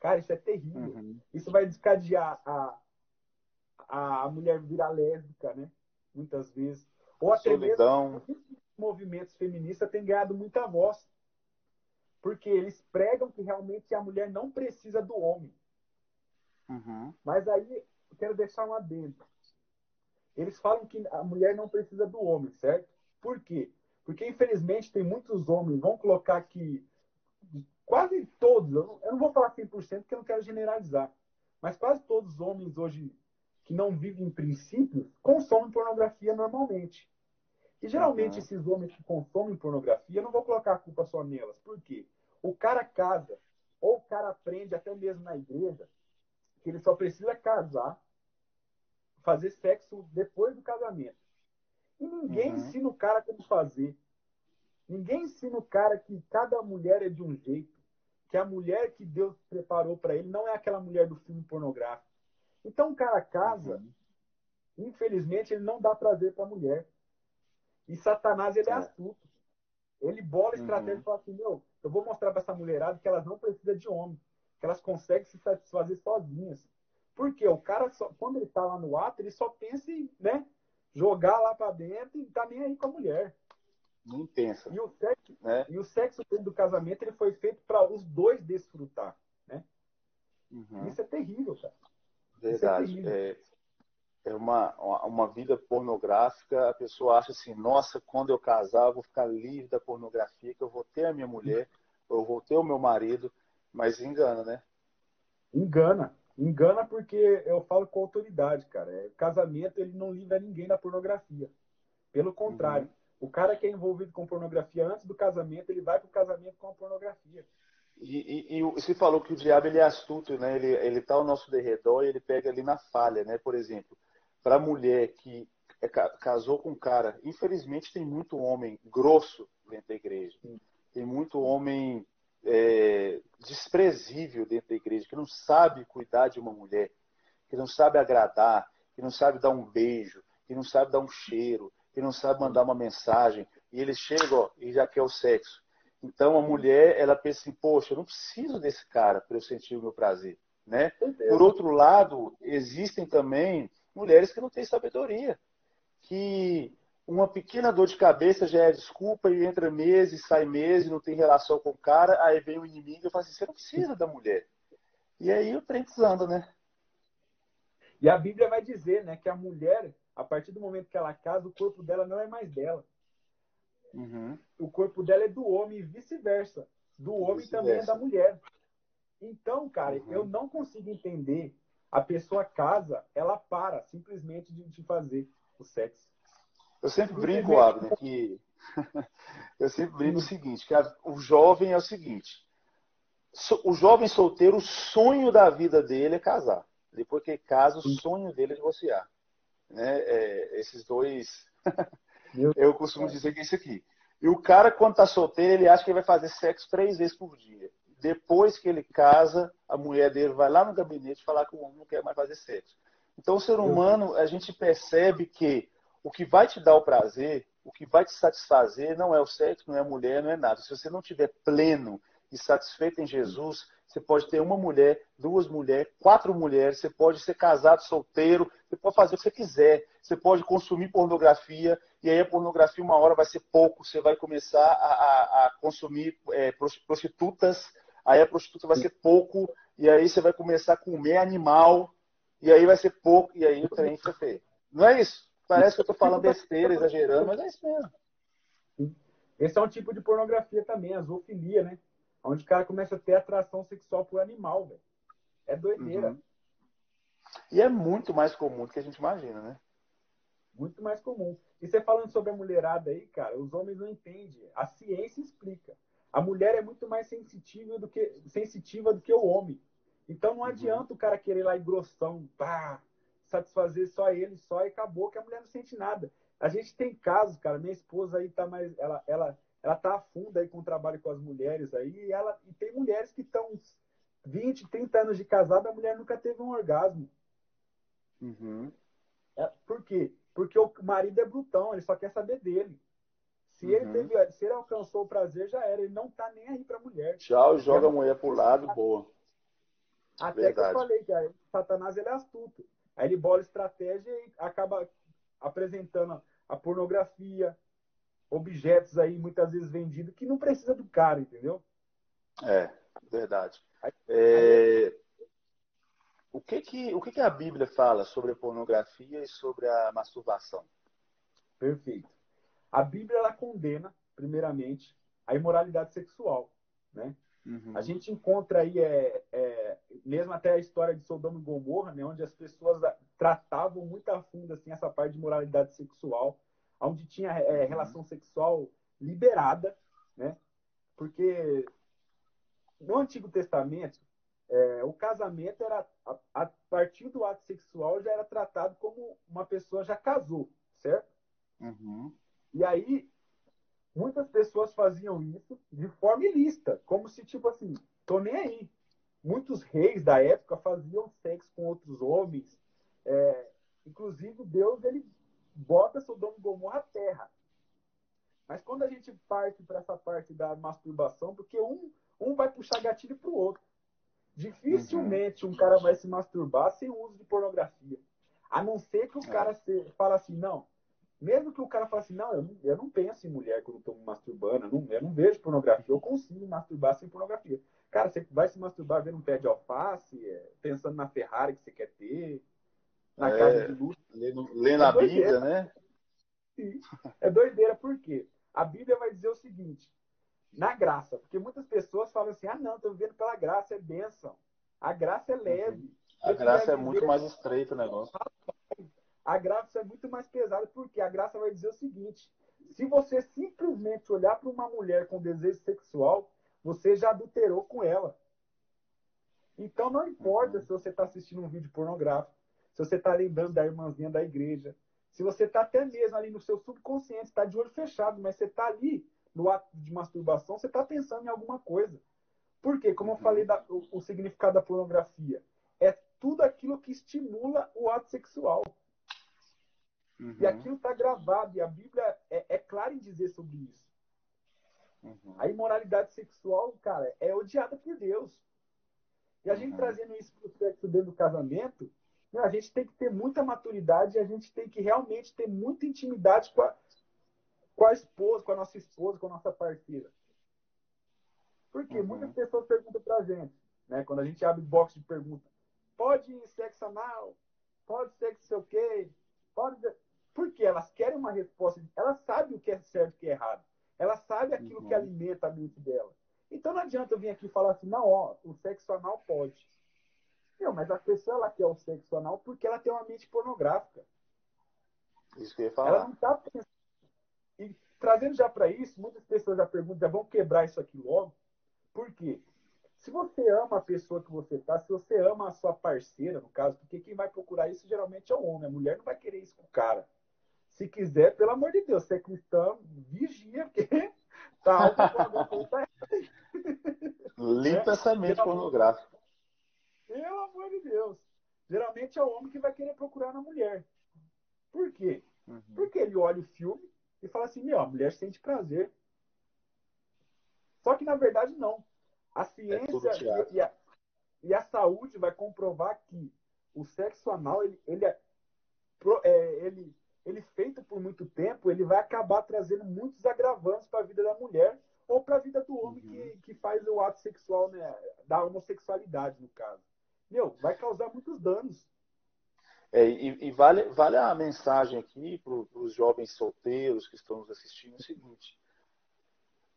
cara, isso é terrível. Uhum. Isso vai desencadear a, a mulher virar lésbica, né? Muitas vezes. Ou até Solidão. mesmo movimentos feministas têm ganhado muita voz. Porque eles pregam que realmente a mulher não precisa do homem. Uhum. Mas aí, eu quero deixar um adendo. Eles falam que a mulher não precisa do homem, certo? Por quê? Porque, infelizmente, tem muitos homens, vão colocar que quase todos, eu não, eu não vou falar 100% porque eu não quero generalizar, mas quase todos os homens hoje que não vivem em princípios consomem pornografia normalmente. E geralmente uhum. esses homens que consomem pornografia, eu não vou colocar a culpa só nelas. Por quê? O cara casa, ou o cara aprende até mesmo na igreja, que ele só precisa casar, fazer sexo depois do casamento. E ninguém uhum. ensina o cara como fazer. Ninguém ensina o cara que cada mulher é de um jeito, que a mulher que Deus preparou para ele não é aquela mulher do filme pornográfico. Então o cara casa, uhum. infelizmente ele não dá prazer para a mulher. E Satanás ele é, é astuto. Ele bola a estratégia uhum. e fala assim: meu, eu vou mostrar para essa mulherada que elas não precisam de homem que elas conseguem se satisfazer sozinhas. Porque o cara, só, quando ele tá lá no ato, ele só pensa em né, jogar lá para dentro e tá nem aí com a mulher. Não pensa. E o sexo, né? e o sexo dentro do casamento ele foi feito para os dois desfrutar. Né? Uhum. Isso é terrível, cara. É Verdade. É, é, é uma, uma vida pornográfica. A pessoa acha assim: nossa, quando eu casar, eu vou ficar livre da pornografia, que eu vou ter a minha mulher, eu vou ter o meu marido. Mas engana, né? Engana. Engana porque eu falo com autoridade, cara. É, casamento, ele não livra ninguém da pornografia. Pelo contrário. Uhum. O cara que é envolvido com pornografia antes do casamento, ele vai pro casamento com a pornografia. E, e, e, você falou que o diabo ele é astuto, né? Ele ele está ao nosso derredor e ele pega ali na falha, né? Por exemplo, para a mulher que é, casou com um cara, infelizmente tem muito homem grosso dentro da igreja, tem muito homem é, desprezível dentro da igreja que não sabe cuidar de uma mulher, que não sabe agradar, que não sabe dar um beijo, que não sabe dar um cheiro, que não sabe mandar uma mensagem, e eles chegam ó, e já quer o sexo. Então a mulher, ela pensa assim, poxa, eu não preciso desse cara para eu sentir o meu prazer. Né? Por outro lado, existem também mulheres que não têm sabedoria, que uma pequena dor de cabeça já é desculpa e entra meses, sai meses, não tem relação com o cara, aí vem o inimigo e fala assim, você não precisa da mulher. E aí o trem desanda, né? E a Bíblia vai dizer, né, que a mulher, a partir do momento que ela casa, o corpo dela não é mais dela. Uhum. O corpo dela é do homem e vice-versa. Do homem vice também é da mulher. Então, cara, uhum. eu não consigo entender. A pessoa casa, ela para simplesmente de, de fazer o sexo. Eu sempre brinco, Abner, que eu sempre brinco o seguinte, que a, o jovem é o seguinte, o jovem solteiro, o sonho da vida dele é casar. Depois que casa, o sonho dele é divorciar. Né? É, esses dois eu costumo dizer que é isso aqui. E o cara, quando tá solteiro, ele acha que ele vai fazer sexo três vezes por dia. Depois que ele casa, a mulher dele vai lá no gabinete falar que o homem não quer mais fazer sexo. Então, o ser humano, a gente percebe que o que vai te dar o prazer, o que vai te satisfazer, não é o sexo, não é a mulher, não é nada. Se você não estiver pleno e satisfeito em Jesus, você pode ter uma mulher, duas mulheres, quatro mulheres, você pode ser casado, solteiro, você pode fazer o que você quiser. Você pode consumir pornografia, e aí a pornografia uma hora vai ser pouco, você vai começar a, a, a consumir é, prostitutas, aí a prostituta vai ser pouco, e aí você vai começar a comer animal, e aí vai ser pouco, e aí o trem fica feio. Não é isso? Parece que eu estou falando besteira, exagerando, mas é isso mesmo. Esse é um tipo de pornografia também, a zoofilia, né? Onde o cara começa a ter atração sexual por animal, velho. É doideira. Uhum. E é muito mais comum do que a gente imagina, né? Muito mais comum. E você falando sobre a mulherada aí, cara, os homens não entendem. A ciência explica. A mulher é muito mais sensitiva do que, sensitiva do que o homem. Então não uhum. adianta o cara querer ir lá e grossão, pá, satisfazer só ele, só e acabou que a mulher não sente nada. A gente tem casos, cara, minha esposa aí tá mais, ela, ela, ela tá a fundo aí com o trabalho com as mulheres aí, e ela e tem mulheres que estão 20, 30 anos de casada, a mulher nunca teve um orgasmo. Uhum. É, por quê? Porque o marido é brutão, ele só quer saber dele. Se, uhum. ele teve, se ele alcançou o prazer, já era. Ele não tá nem aí pra mulher. Tchau, joga a mulher pro lado, boa. Até Verdade. que eu falei que Satanás ele é astuto. Aí ele bola estratégia e acaba apresentando a pornografia, objetos aí muitas vezes vendidos que não precisa do cara, entendeu? É, verdade. É... O, que, que, o que, que a Bíblia fala sobre a pornografia e sobre a masturbação? Perfeito. A Bíblia ela condena, primeiramente, a imoralidade sexual, né? Uhum. A gente encontra aí, é, é, mesmo até a história de Sodoma e Gomorra, né, onde as pessoas tratavam muito a fundo assim, essa parte de moralidade sexual, onde tinha é, relação sexual liberada, né? Porque no Antigo Testamento, é, o casamento era, a, a, partir do ato sexual, já era tratado como uma pessoa já casou, certo? Uhum. E aí, Muitas pessoas faziam isso de forma ilícita, como se, tipo assim, tô nem aí. Muitos reis da época faziam sexo com outros homens. É, inclusive, Deus, ele bota Sodoma e Gomorra à terra. Mas quando a gente parte para essa parte da masturbação, porque um, um vai puxar gatilho para o outro. Dificilmente uhum. um cara vai se masturbar sem o uso de pornografia. A não ser que o é. cara se, fala assim, não, mesmo que o cara fale assim, não, eu não, eu não penso em mulher quando estou me masturbando, eu não, eu não vejo pornografia, eu consigo masturbar sem pornografia. Cara, você vai se masturbar vendo um pé de alface, é, pensando na Ferrari que você quer ter, na é, casa de luxo. Lendo, lendo é a Bíblia, né? Sim. É doideira, por quê? A Bíblia vai dizer o seguinte, na graça, porque muitas pessoas falam assim, ah não, estou vivendo pela graça, é bênção. A graça é leve. A graça é muito mais estreita o negócio a graça é muito mais pesada, porque a graça vai dizer o seguinte: se você simplesmente olhar para uma mulher com desejo sexual, você já adulterou com ela. Então não importa se você está assistindo um vídeo pornográfico, se você está lembrando da irmãzinha da igreja, se você está até mesmo ali no seu subconsciente, está de olho fechado, mas você está ali no ato de masturbação, você está pensando em alguma coisa. Por quê? Como eu falei da, o, o significado da pornografia, é tudo aquilo que estimula o ato sexual. Uhum. E aquilo está gravado, e a Bíblia é, é clara em dizer sobre isso. Uhum. A imoralidade sexual, cara, é odiada por Deus. E a gente uhum. trazendo isso para o sexo dentro do casamento, a gente tem que ter muita maturidade e a gente tem que realmente ter muita intimidade com a, com a esposa, com a nossa esposa, com a nossa parceira. Porque uhum. muitas pessoas perguntam para a gente, né? Quando a gente abre box de pergunta, pode sexo anal? Pode sexo sei o quê? Pode... Porque elas querem uma resposta, elas sabem o que é certo e o que é errado. Elas sabem aquilo uhum. que alimenta a mente dela. Então não adianta eu vir aqui falar assim, não, ó, o sexo anal pode. Não, mas a pessoa ela quer o sexo anal porque ela tem uma mente pornográfica. Isso que eu ia falar. Ela não está pensando. E trazendo já para isso, muitas pessoas já perguntam, já vão quebrar isso aqui logo. Por quê? Se você ama a pessoa que você está, se você ama a sua parceira, no caso, porque quem vai procurar isso geralmente é o homem. A mulher não vai querer isso com o cara. Se quiser, pelo amor de Deus, você é cristão, vigia, porque tá alto tá Limpa essa mente pornográfica. Pelo amor de Deus. Geralmente é o homem que vai querer procurar na mulher. Por quê? Uhum. Porque ele olha o filme e fala assim: meu, a mulher sente prazer. Só que na verdade não. A ciência é e, a, e, a, saúde vai comprovar que o sexo anal ele, ele é, é ele ele feito por muito tempo, ele vai acabar trazendo muitos agravantes para a vida da mulher ou para a vida do homem uhum. que, que faz o ato sexual, né, da homossexualidade, no caso. Meu, vai causar muitos danos. É, e, e vale, vale a mensagem aqui para os jovens solteiros que estão nos assistindo o seguinte.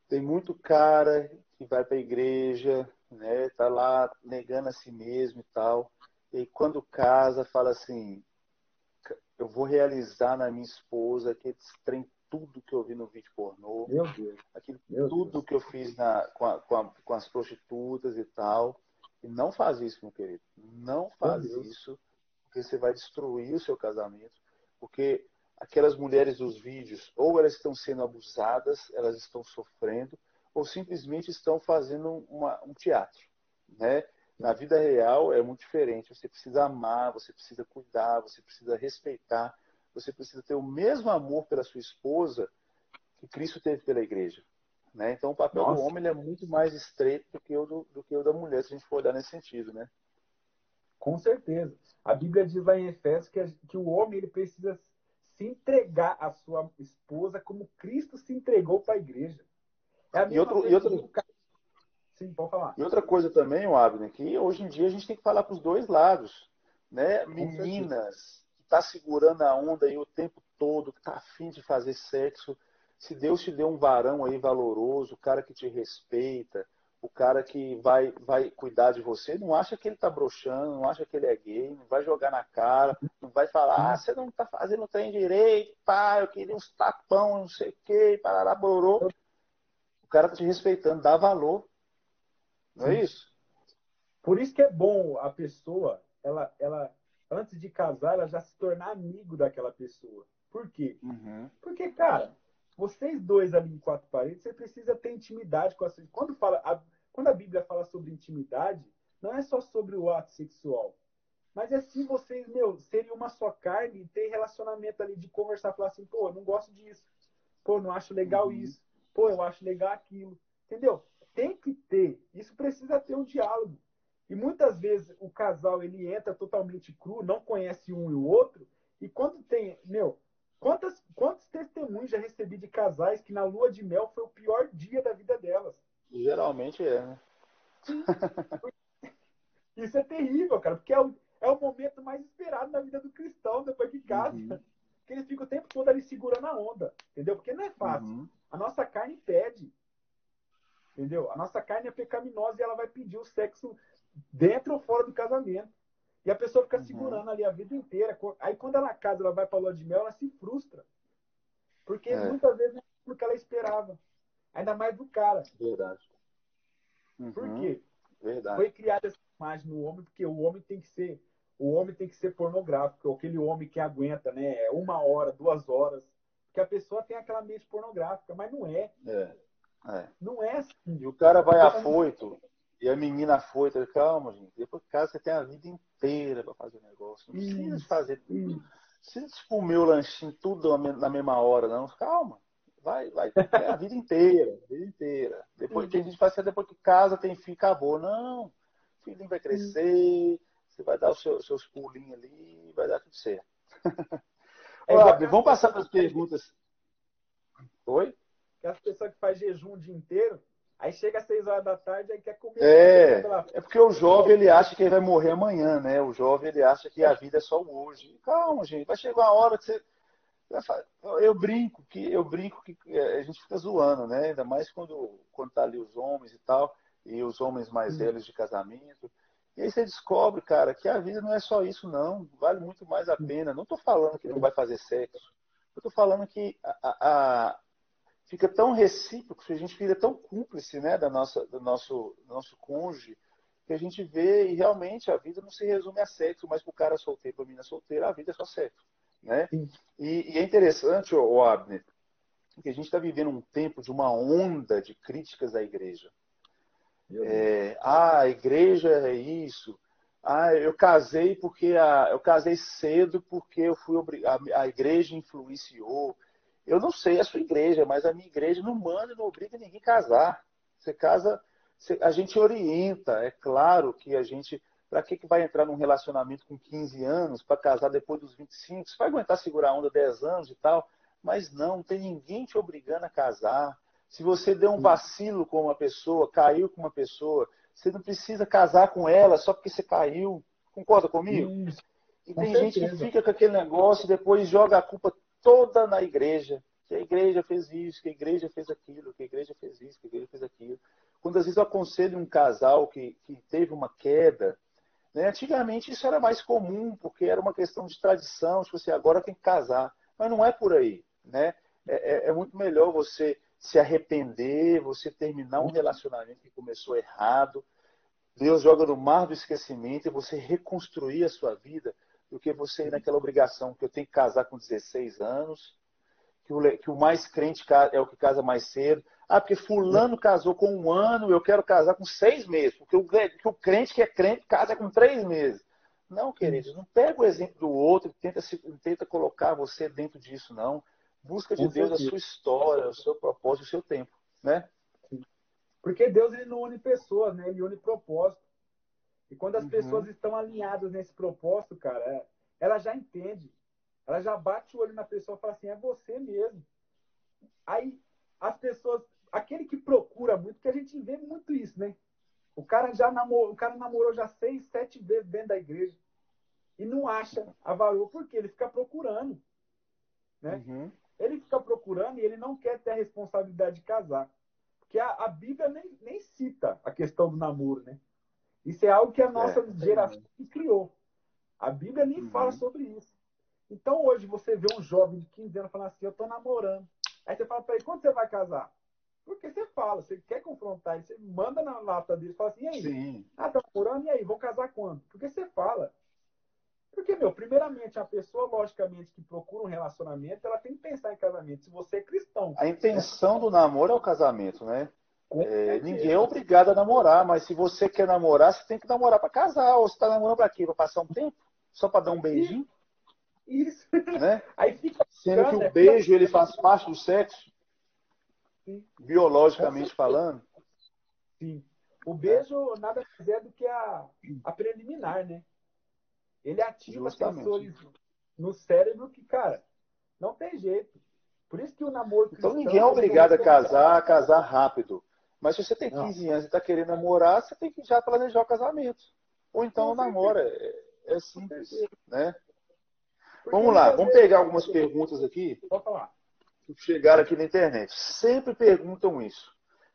Tem muito cara que vai para a igreja, né, tá lá negando a si mesmo e tal. E quando casa, fala assim: eu vou realizar na minha esposa aquele trem tudo que eu vi no vídeo pornô, Meu Deus. aquilo tudo Deus. que eu fiz na, com, a, com, a, com, as prostitutas e tal. E não faz isso, meu querido. Não faz isso, porque você vai destruir o seu casamento. Porque aquelas mulheres dos vídeos, ou elas estão sendo abusadas, elas estão sofrendo, ou simplesmente estão fazendo uma, um teatro, né? Na vida real é muito diferente. Você precisa amar, você precisa cuidar, você precisa respeitar, você precisa ter o mesmo amor pela sua esposa que Cristo teve pela igreja. Né? Então o papel Nossa. do homem é muito mais estreito do que, o do, do, que o da mulher, se a gente for olhar nesse sentido. Né? Com certeza. A Bíblia diz lá em Efésios que, que o homem ele precisa se entregar à sua esposa como Cristo se entregou para a igreja. É a e outro, e outro, Sim, pode falar. E outra coisa também, o Abner, que hoje em dia a gente tem que falar para os dois lados. Né? Meninas que tá segurando a onda aí o tempo todo, que está afim de fazer sexo. Se Deus te deu um varão aí valoroso, o cara que te respeita, o cara que vai, vai cuidar de você, não acha que ele está broxando, não acha que ele é gay, não vai jogar na cara, não vai falar, ah, você não está fazendo o trem direito, pá, eu queria uns tapão, não sei o quê, parará, borou. O cara está te respeitando, dá valor. Não é isso? Por isso que é bom a pessoa, ela, ela antes de casar, ela já se tornar amigo daquela pessoa. Por quê? Uhum. Porque, cara, vocês dois ali em quatro paredes, você precisa ter intimidade com a sua. Quando, fala, a, quando a Bíblia fala sobre intimidade, não é só sobre o ato sexual. Mas é se vocês, meu, serem uma só carne e ter relacionamento ali de conversar, falar assim, pô, eu não gosto disso. Pô, não acho legal uhum. isso. Pô, eu acho legal aquilo. Entendeu? tem que ter, isso precisa ter um diálogo. E muitas vezes o casal ele entra totalmente cru, não conhece um e o outro, e quando tem, meu, quantas, quantos testemunhos já recebi de casais que na lua de mel foi o pior dia da vida delas? Geralmente é, né? Isso é terrível, cara, porque é o, é o momento mais esperado na vida do cristão depois que casa. Uhum. Que ele fica o tempo todo ali segurando a onda, entendeu? Porque não é fácil. Uhum. A nossa carne pede. Entendeu? A nossa carne é pecaminosa e ela vai pedir o sexo dentro ou fora do casamento. E a pessoa fica uhum. segurando ali a vida inteira. Aí quando ela casa, ela vai para lua de mel, ela se frustra. Porque é. muitas vezes não é porque ela esperava. Ainda mais do cara. Verdade. Uhum. Por quê? Verdade. Foi criada essa imagem no homem porque o homem tem que ser o homem tem que ser pornográfico, aquele homem que aguenta, né? Uma hora, duas horas, porque a pessoa tem aquela mente pornográfica, mas não é. É. é. Não é assim. E o cara vai afoito e a menina afoita, calma, gente. Depois de casa você tem a vida inteira para fazer o negócio. Não precisa fazer tudo. Não precisa comer o lanchinho tudo na mesma hora, não. Calma. Vai, vai. É a vida inteira, a vida inteira. Depois tem gente que faz depois que casa, tem filho, acabou. Não. O filhinho vai crescer, você vai dar os seus, seus pulinhos ali, vai dar tudo certo. É, vamos passar para as perguntas. Oi? Que as pessoas que fazem jejum o dia inteiro, Aí chega às seis horas da tarde e quer comer. É, é porque o jovem ele acha que ele vai morrer amanhã, né? O jovem ele acha que a vida é só hoje. Calma, gente, vai chegar uma hora que você. Eu brinco que eu brinco que é, a gente fica zoando, né? Ainda mais quando quando tá ali os homens e tal e os homens mais hum. velhos de casamento. E aí você descobre, cara, que a vida não é só isso, não. Vale muito mais a pena. Não estou falando que não vai fazer sexo. Eu estou falando que a, a, fica tão recíproco, a gente fica tão cúmplice né, da nossa, do, nosso, do nosso cônjuge, que a gente vê e realmente a vida não se resume a sexo, mas para o cara solteiro, para a menina solteira, a vida é só sexo. Né? E, e, é interessante, o Abner, que a gente está vivendo um tempo de uma onda de críticas à igreja. É, ah, a igreja é isso. Ah, eu casei porque a, eu casei cedo porque eu fui a, a igreja influenciou. Eu não sei a sua igreja, mas a minha igreja não manda e não obriga ninguém a casar. Você casa, a gente orienta. É claro que a gente. Para que, que vai entrar num relacionamento com 15 anos para casar depois dos 25? Você vai aguentar segurar a onda 10 anos e tal, mas não, não tem ninguém te obrigando a casar. Se você deu um vacilo com uma pessoa, caiu com uma pessoa, você não precisa casar com ela só porque você caiu. Concorda comigo? Isso. E tem gente que fica com aquele negócio e depois joga a culpa toda na igreja. Que a igreja fez isso, que a igreja fez aquilo, que a igreja fez isso, que a igreja fez aquilo. Quando às vezes eu aconselho um casal que, que teve uma queda, né? antigamente isso era mais comum, porque era uma questão de tradição, tipo assim, agora tem que casar. Mas não é por aí. Né? É, é, é muito melhor você se arrepender, você terminar um relacionamento que começou errado. Deus joga no mar do esquecimento e você reconstruir a sua vida do que você ir naquela obrigação que eu tenho que casar com 16 anos, que o, que o mais crente é o que casa mais cedo. Ah, porque fulano casou com um ano, eu quero casar com seis meses, porque o, que o crente que é crente casa com três meses. Não, queridos, não pega o exemplo do outro e tenta, tenta colocar você dentro disso, não. Busca de Deus a sua história, o seu propósito, o seu tempo, né? Porque Deus ele não une pessoas, né? Ele une propósito. E quando as uhum. pessoas estão alinhadas nesse propósito, cara, é, ela já entende. Ela já bate o olho na pessoa e fala assim, é você mesmo. Aí as pessoas, aquele que procura muito, que a gente vê muito isso, né? O cara já namorou, o cara namorou já seis, sete vezes dentro da igreja e não acha a valor porque ele fica procurando, né? Uhum. Ele fica procurando e ele não quer ter a responsabilidade de casar, porque a, a Bíblia nem, nem cita a questão do namoro, né? Isso é algo que a nossa é, geração é. criou. A Bíblia nem uhum. fala sobre isso. Então hoje você vê um jovem de 15 anos falando assim, eu estou namorando. Aí você fala para ele, quando você vai casar? Porque você fala, você quer confrontar ele, você manda na lata dele, fala assim, e aí? Sim. Ah, tá namorando, e aí? Vou casar quando? Porque você fala. Porque, meu, primeiramente, a pessoa, logicamente, que procura um relacionamento, ela tem que pensar em casamento. Se você é cristão. A intenção do namoro é o casamento, né? É, ninguém é obrigado a namorar, mas se você quer namorar, você tem que namorar para casar. Ou você está namorando para quê? Para passar um tempo? Só para dar um beijinho? Isso. Né? Aí fica Sendo que o é beijo ele faz parte do sexo, biologicamente falando. Sim. O beijo nada mais é do que a, a preliminar, né? Ele ativa sensores no cérebro que, cara, não tem jeito. Por isso que o namoro. Então ninguém é obrigado a casar, a casar rápido. Mas se você tem 15 não. anos e está querendo namorar, você tem que já planejar o casamento. Ou então namora. É, é simples, né? Vamos lá, vamos pegar algumas perguntas aqui. Pode falar. Que chegaram aqui na internet. Sempre perguntam isso.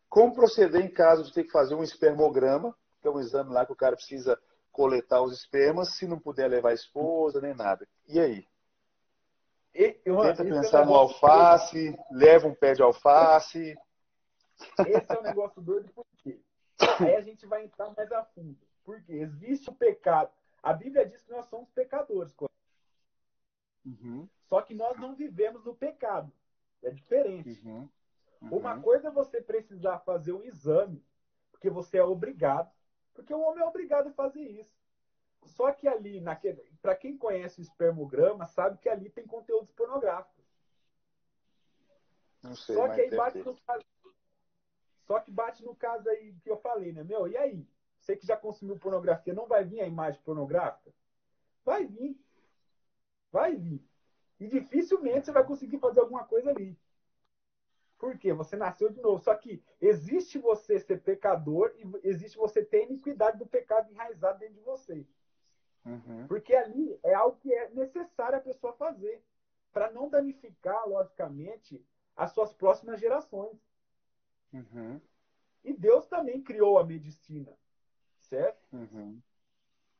Como proceder em caso de ter que fazer um espermograma, que é um exame lá que o cara precisa coletar os espermas, se não puder levar a esposa nem nada. E aí? E, eu, Tenta pensar no alface, leva um pé de alface. Esse é um negócio doido porque Aí a gente vai entrar mais a fundo. Porque existe o pecado. A Bíblia diz que nós somos pecadores. Uhum. Só que nós não vivemos no pecado. É diferente. Uhum. Uhum. Uma coisa é você precisar fazer um exame, porque você é obrigado. Porque o homem é obrigado a fazer isso. Só que ali, para quem conhece o espermograma, sabe que ali tem conteúdos pornográficos. Não sei, Só que aí bate no. Só que bate no caso aí que eu falei, né? Meu, e aí? Você que já consumiu pornografia, não vai vir a imagem pornográfica? Vai vir. Vai vir. E dificilmente você vai conseguir fazer alguma coisa ali. Por quê? Você nasceu de novo. Só que existe você ser pecador e existe você ter iniquidade do pecado enraizado dentro de você. Uhum. Porque ali é algo que é necessário a pessoa fazer para não danificar, logicamente, as suas próximas gerações. Uhum. E Deus também criou a medicina, certo? Uhum.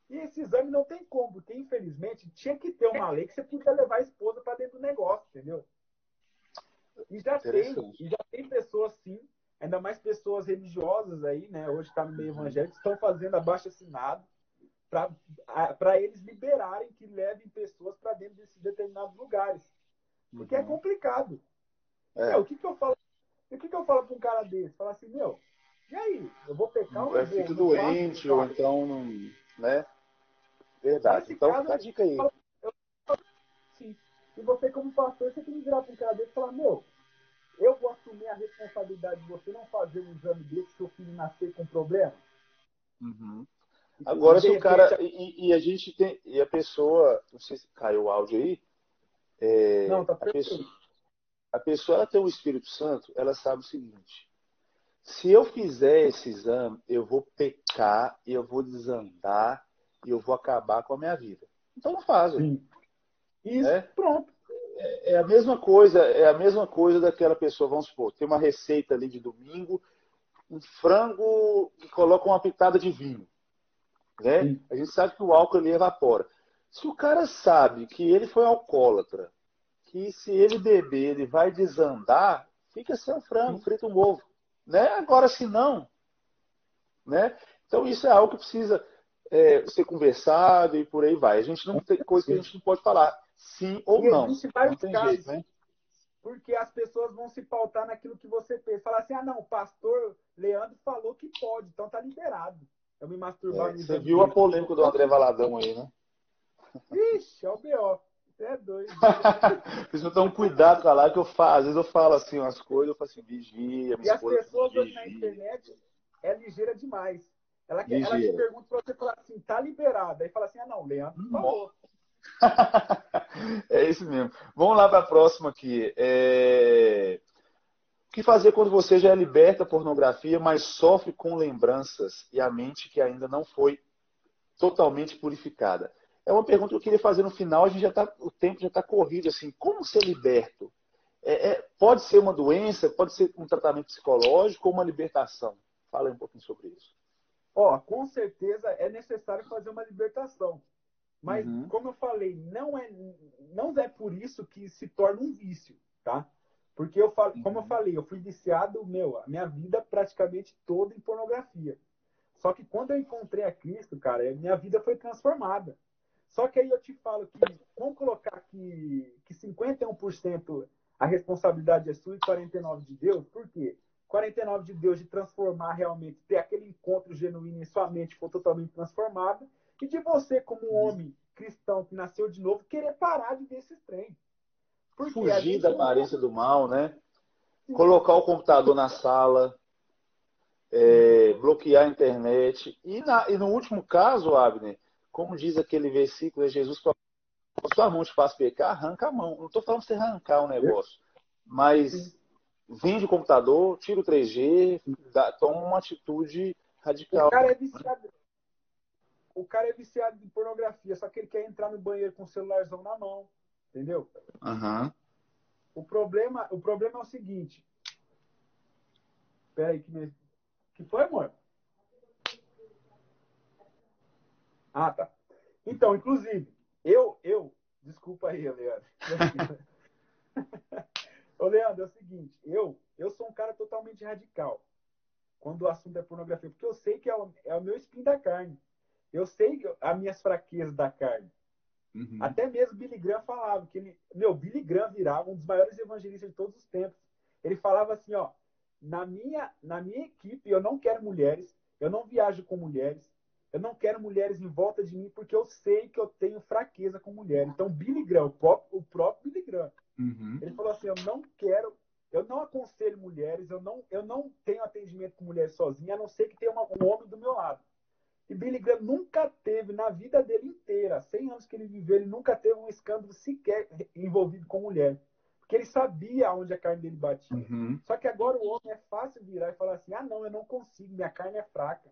E esse exame não tem como, porque infelizmente tinha que ter uma lei que você podia levar a esposa para dentro do negócio, entendeu? E já tem, e já tem pessoas sim, ainda mais pessoas religiosas aí, né? Hoje está no meio uhum. evangélico, estão fazendo abaixo assinado para eles liberarem que levem pessoas para dentro desses determinados lugares. Porque é uhum. é complicado. É. O que, que eu falo? O que, que eu falo para um cara desse? Falar assim, meu, e aí? Eu vou pecar ou eu fico doente, ou então não. Né? Verdade. então caso, a dica aí. Eu, sim. E você, como pastor, você tem que virar para um cara desse e falar, meu, eu vou assumir a responsabilidade de você não fazer um exame desse seu filho nascer com problema? Uhum. Agora, se o cara. E, e, a gente tem. E a pessoa. Não sei se caiu o áudio aí. É, não, tá a pessoa, a pessoa ela tem o Espírito Santo, ela sabe o seguinte. Se eu fizer esse exame, eu vou pecar, eu vou desandar e eu vou acabar com a minha vida. Então não faz. Isso, é? pronto. É, é, a mesma coisa, é a mesma coisa daquela pessoa, vamos supor, tem uma receita ali de domingo, um frango que coloca uma pitada de vinho. Né? A gente sabe que o álcool ele evapora. Se o cara sabe que ele foi alcoólatra, que se ele beber ele vai desandar, fica sem o frango, frita um ovo. Né? Agora, se não, né? Então isso é algo que precisa é, ser conversado e por aí vai. A gente não tem coisa que a gente não pode falar sim ou e não. Não tem casos, jeito, né? Porque as pessoas vão se pautar naquilo que você pensa. Falar assim, ah não, o pastor Leandro falou que pode, então tá liberado. Eu me masturbar. É, você viu a polêmica do André Valadão aí, né? Ixi, é o B.O. Você é doido. Vocês não estão cuidado com a live que eu faço. Às vezes eu falo assim umas coisas, eu falo assim, vigia. E as pessoas hoje na internet é ligeira demais. Ela, ela te pergunta pra você falar assim, tá liberado. Aí fala assim, ah não, Leandro hum, falou. é isso mesmo. Vamos lá para a próxima aqui. É que fazer quando você já é liberta da pornografia, mas sofre com lembranças e a mente que ainda não foi totalmente purificada? É uma pergunta que eu queria fazer no final. A gente já tá, o tempo já está corrido. Assim, como ser liberto? É, é, pode ser uma doença, pode ser um tratamento psicológico ou uma libertação? Fala um pouquinho sobre isso. Ó, com certeza é necessário fazer uma libertação. Mas, uhum. como eu falei, não é, não é por isso que se torna um vício, tá? Porque eu falo, como eu uhum. falei, eu fui viciado, meu, a minha vida praticamente toda em pornografia. Só que quando eu encontrei a Cristo, cara, minha vida foi transformada. Só que aí eu te falo que, vamos colocar que, que 51% a responsabilidade é sua e 49% de Deus, por quê? 49% de Deus de transformar realmente, ter aquele encontro genuíno e sua mente for totalmente transformada, e de você, como um uhum. homem cristão que nasceu de novo, querer parar de ver esses trem. Porque Fugir da aparência do mal, né? Colocar o computador na sala, é, bloquear a internet. E, na, e, no último caso, Abner, como diz aquele versículo, é Jesus falou, sua mão te faz pecar, arranca a mão. Não estou falando de você arrancar o negócio, mas vende o computador, tira o 3G, dá, toma uma atitude radical. O cara é viciado. O cara é viciado de pornografia, só que ele quer entrar no banheiro com o celularzão na mão. Entendeu? Uhum. O, problema, o problema é o seguinte. Espera aí, que, me... que foi, amor? Ah, tá. Então, inclusive, eu, eu, desculpa aí, Leandro. Ô, Leandro, é o seguinte, eu, eu sou um cara totalmente radical. quando o assunto é pornografia, porque eu sei que é o, é o meu espinho da carne. Eu sei as minhas fraquezas da carne. Uhum. Até mesmo Billy Graham falava que ele, meu, Billy Graham virava um dos maiores evangelistas de todos os tempos. Ele falava assim, ó, na minha, na minha equipe eu não quero mulheres, eu não viajo com mulheres, eu não quero mulheres em volta de mim porque eu sei que eu tenho fraqueza com mulheres. Então, Billy Graham, o próprio, o próprio Billy Graham, uhum. ele falou assim, eu não quero, eu não aconselho mulheres, eu não, eu não tenho atendimento com mulheres sozinha, a não ser que tenha uma, um homem do meu lado. E Billy Graham nunca teve, na vida dele inteira, 100 anos que ele viveu, ele nunca teve um escândalo sequer envolvido com mulher. Porque ele sabia onde a carne dele batia. Uhum. Só que agora o homem é fácil virar e falar assim: ah, não, eu não consigo, minha carne é fraca.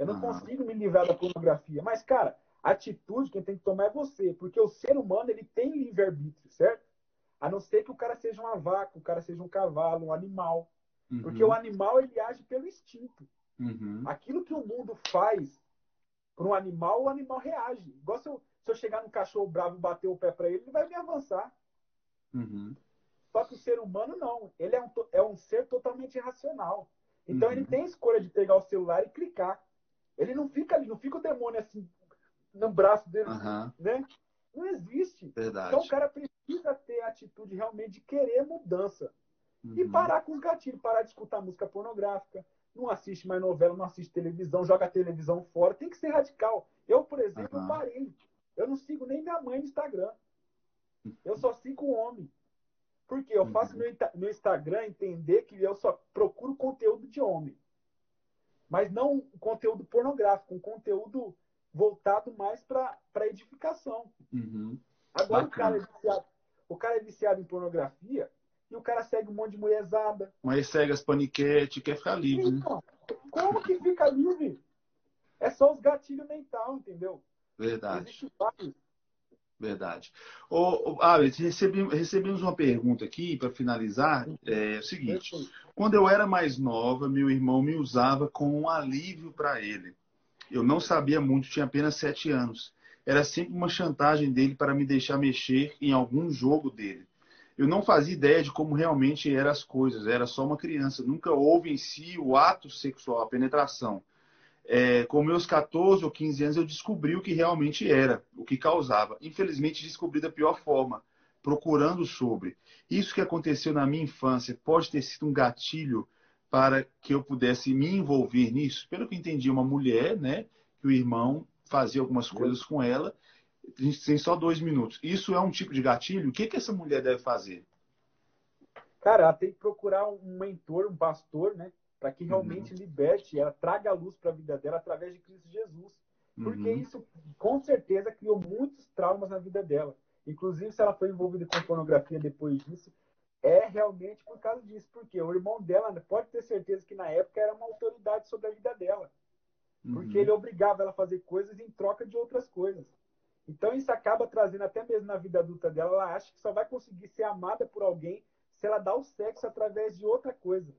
Eu não uhum. consigo me livrar da pornografia. Mas, cara, a atitude quem tem que tomar é você. Porque o ser humano, ele tem livre-arbítrio, certo? A não ser que o cara seja uma vaca, o cara seja um cavalo, um animal. Uhum. Porque o animal, ele age pelo instinto. Uhum. Aquilo que o mundo faz para um animal, o animal reage. Igual se eu, se eu chegar no cachorro bravo e bater o pé para ele, ele vai me avançar. Uhum. Só que o ser humano não. Ele é um, é um ser totalmente irracional. Então uhum. ele tem a escolha de pegar o celular e clicar. Ele não fica ali, não fica o demônio assim no braço dele, uhum. né? Não existe. Verdade. Então o cara precisa ter a atitude realmente de querer mudança. E uhum. parar com os gatilhos, parar de escutar música pornográfica, não assiste mais novela, não assiste televisão, joga a televisão fora. Tem que ser radical. Eu, por exemplo, uhum. parei. Eu não sigo nem minha mãe no Instagram. Eu só sigo o homem. Porque eu faço uhum. meu, meu Instagram entender que eu só procuro conteúdo de homem. Mas não conteúdo pornográfico, um conteúdo voltado mais para edificação. Uhum. Agora o cara, é viciado, o cara é viciado em pornografia, e o cara segue um monte de mulherzada. Mas segue as paniquete, quer ficar livre, né? Como que fica livre? É só os gatilhos mental, entendeu? Verdade. Existe vários. Verdade. Ô, ô, Alex, recebi, recebemos uma pergunta aqui para finalizar. É, é o seguinte: quando eu era mais nova, meu irmão me usava como um alívio para ele. Eu não sabia muito, tinha apenas sete anos. Era sempre uma chantagem dele para me deixar mexer em algum jogo dele eu não fazia ideia de como realmente eram as coisas. Era só uma criança. Nunca houve em si o ato sexual, a penetração. É, com meus 14 ou 15 anos, eu descobri o que realmente era, o que causava. Infelizmente, descobri da pior forma, procurando sobre. Isso que aconteceu na minha infância pode ter sido um gatilho para que eu pudesse me envolver nisso. Pelo que entendi, uma mulher, né, que o irmão fazia algumas coisas com ela a gente tem só dois minutos. Isso é um tipo de gatilho? O que, que essa mulher deve fazer? Cara, ela tem que procurar um mentor, um pastor, né? Para que realmente uhum. liberte, ela traga a luz para a vida dela através de Cristo Jesus. Porque uhum. isso, com certeza, criou muitos traumas na vida dela. Inclusive, se ela foi envolvida com pornografia depois disso, é realmente por causa disso. Porque o irmão dela pode ter certeza que na época era uma autoridade sobre a vida dela. Porque uhum. ele obrigava ela a fazer coisas em troca de outras coisas. Então isso acaba trazendo até mesmo na vida adulta dela, ela acha que só vai conseguir ser amada por alguém se ela dá o sexo através de outra coisa.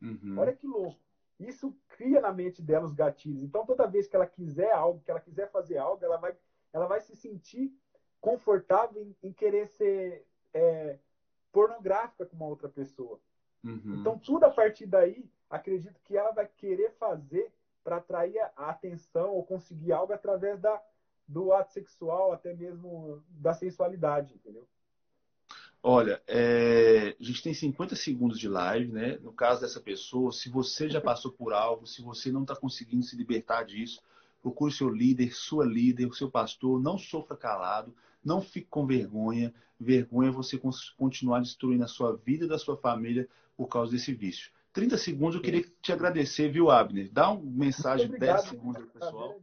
Uhum. Olha que louco. Isso cria na mente dela os gatilhos. Então toda vez que ela quiser algo, que ela quiser fazer algo, ela vai, ela vai se sentir confortável em, em querer ser é, pornográfica com uma outra pessoa. Uhum. Então tudo a partir daí, acredito que ela vai querer fazer para atrair a atenção ou conseguir algo através da, do ato sexual, até mesmo da sensualidade, entendeu? Olha, é, a gente tem 50 segundos de live, né? No caso dessa pessoa, se você já passou por algo, se você não está conseguindo se libertar disso, procure seu líder, sua líder, o seu pastor, não sofra calado, não fique com vergonha. Vergonha é você continuar destruindo a sua vida e da sua família por causa desse vício. 30 segundos, eu queria te agradecer, viu, Abner? Dá uma mensagem de 10 segundos, pessoal.